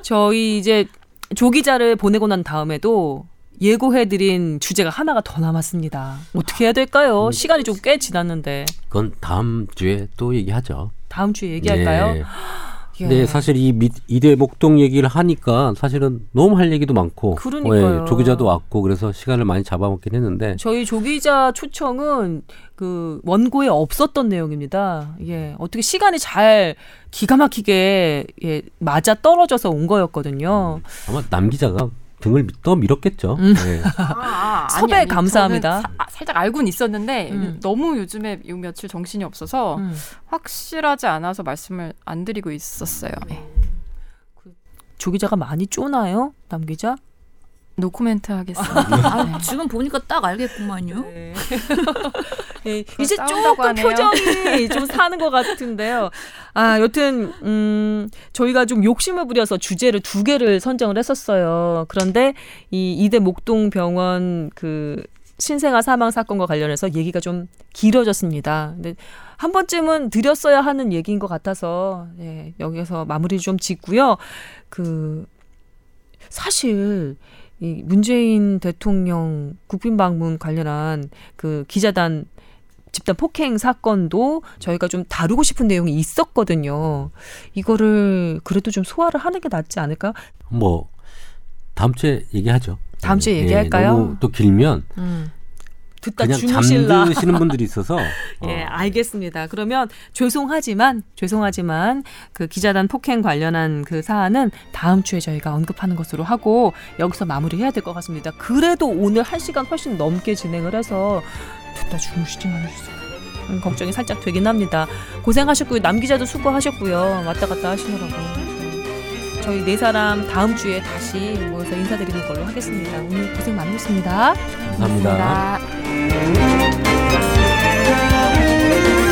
Speaker 1: 저희 이제 조 기자를 보내고 난 다음에도 예고해드린 주제가 하나가 더 남았습니다. 어떻게 해야 될까요? 시간이 좀 꽤 지났는데
Speaker 2: 그건 다음 주에 또 얘기하죠.
Speaker 1: 다음 주에 얘기할까요?
Speaker 2: 네. [GASPS]
Speaker 1: 예.
Speaker 2: 네, 사실 이 미- 이대 목동 얘기를 하니까 사실은 너무 할 얘기도 많고,
Speaker 1: 그러니까요.
Speaker 2: 예, 조 기자도 왔고 그래서 시간을 많이 잡아먹긴 했는데
Speaker 1: 저희 조 기자 초청은 그 원고에 없었던 내용입니다. 예, 어떻게 시간이 잘 기가 막히게 예, 맞아 떨어져서 온 거였거든요.
Speaker 2: 아마 남 기자가 등을 더 밀었겠죠.
Speaker 1: 음.
Speaker 2: 네. [LAUGHS]
Speaker 5: 아,
Speaker 1: 섭외 감사합니다.
Speaker 5: 저는 사- 아, 살짝 알고는 있었는데
Speaker 1: 음.
Speaker 5: 너무 요즘에 요 며칠 정신이 없어서
Speaker 1: 음.
Speaker 5: 확실하지 않아서 말씀을 안 드리고 있었어요. 네.
Speaker 1: 조 기자가 많이 쪼나요, 남 기자?
Speaker 5: 노코멘트 하겠습니다.
Speaker 3: 아, 지금 보니까 딱 알겠구만요.
Speaker 1: 네. 예, 이제 조금
Speaker 5: 하네요.
Speaker 1: 표정이 좀 사는 것 같은데요. 아, 여튼 음, 저희가 좀 욕심을 부려서 주제를 두 개를 선정을 했었어요. 그런데 이 이대 목동 병원 그 신생아 사망 사건과 관련해서 얘기가 좀 길어졌습니다. 근데 한 번쯤은 드렸어야 하는 얘기인 것 같아서 예, 여기서 마무리 좀 짓고요. 그 사실 이 문재인 대통령 국빈 방문 관련한 그 기자단 집단 폭행 사건도 저희가 좀 다루고 싶은 내용이 있었거든요. 이거를 그래도 좀 소화를 하는 게 낫지 않을까?
Speaker 2: 뭐 다음 주에 얘기하죠.
Speaker 1: 다음 주에
Speaker 2: 예,
Speaker 1: 얘기할까요?
Speaker 2: 너무 또 길면
Speaker 1: 음. 듣다
Speaker 2: 그냥
Speaker 1: 주무실라.
Speaker 2: 잠드시는 분들이 있어서 [LAUGHS]
Speaker 1: 예,
Speaker 2: 어,
Speaker 1: 알겠습니다. 그러면 죄송하지만 죄송하지만 그 기자단 폭행 관련한 그 사안은 다음 주에 저희가 언급하는 것으로 하고 여기서 마무리해야 될 것 같습니다. 그래도 오늘 한 시간 훨씬 넘게 진행을 해서 듣다 주무시지 않으셨어요. 음, 걱정이 살짝 되긴 합니다. 고생하셨고요. 남 기자도 수고하셨고요. 왔다 갔다 하시느라고. 네. 저희 네 사람 다음 주에 다시 모여서 인사드리는 걸로 하겠습니다. 오늘 고생 많으셨습니다.
Speaker 2: 감사합니다.
Speaker 5: 감사합니다.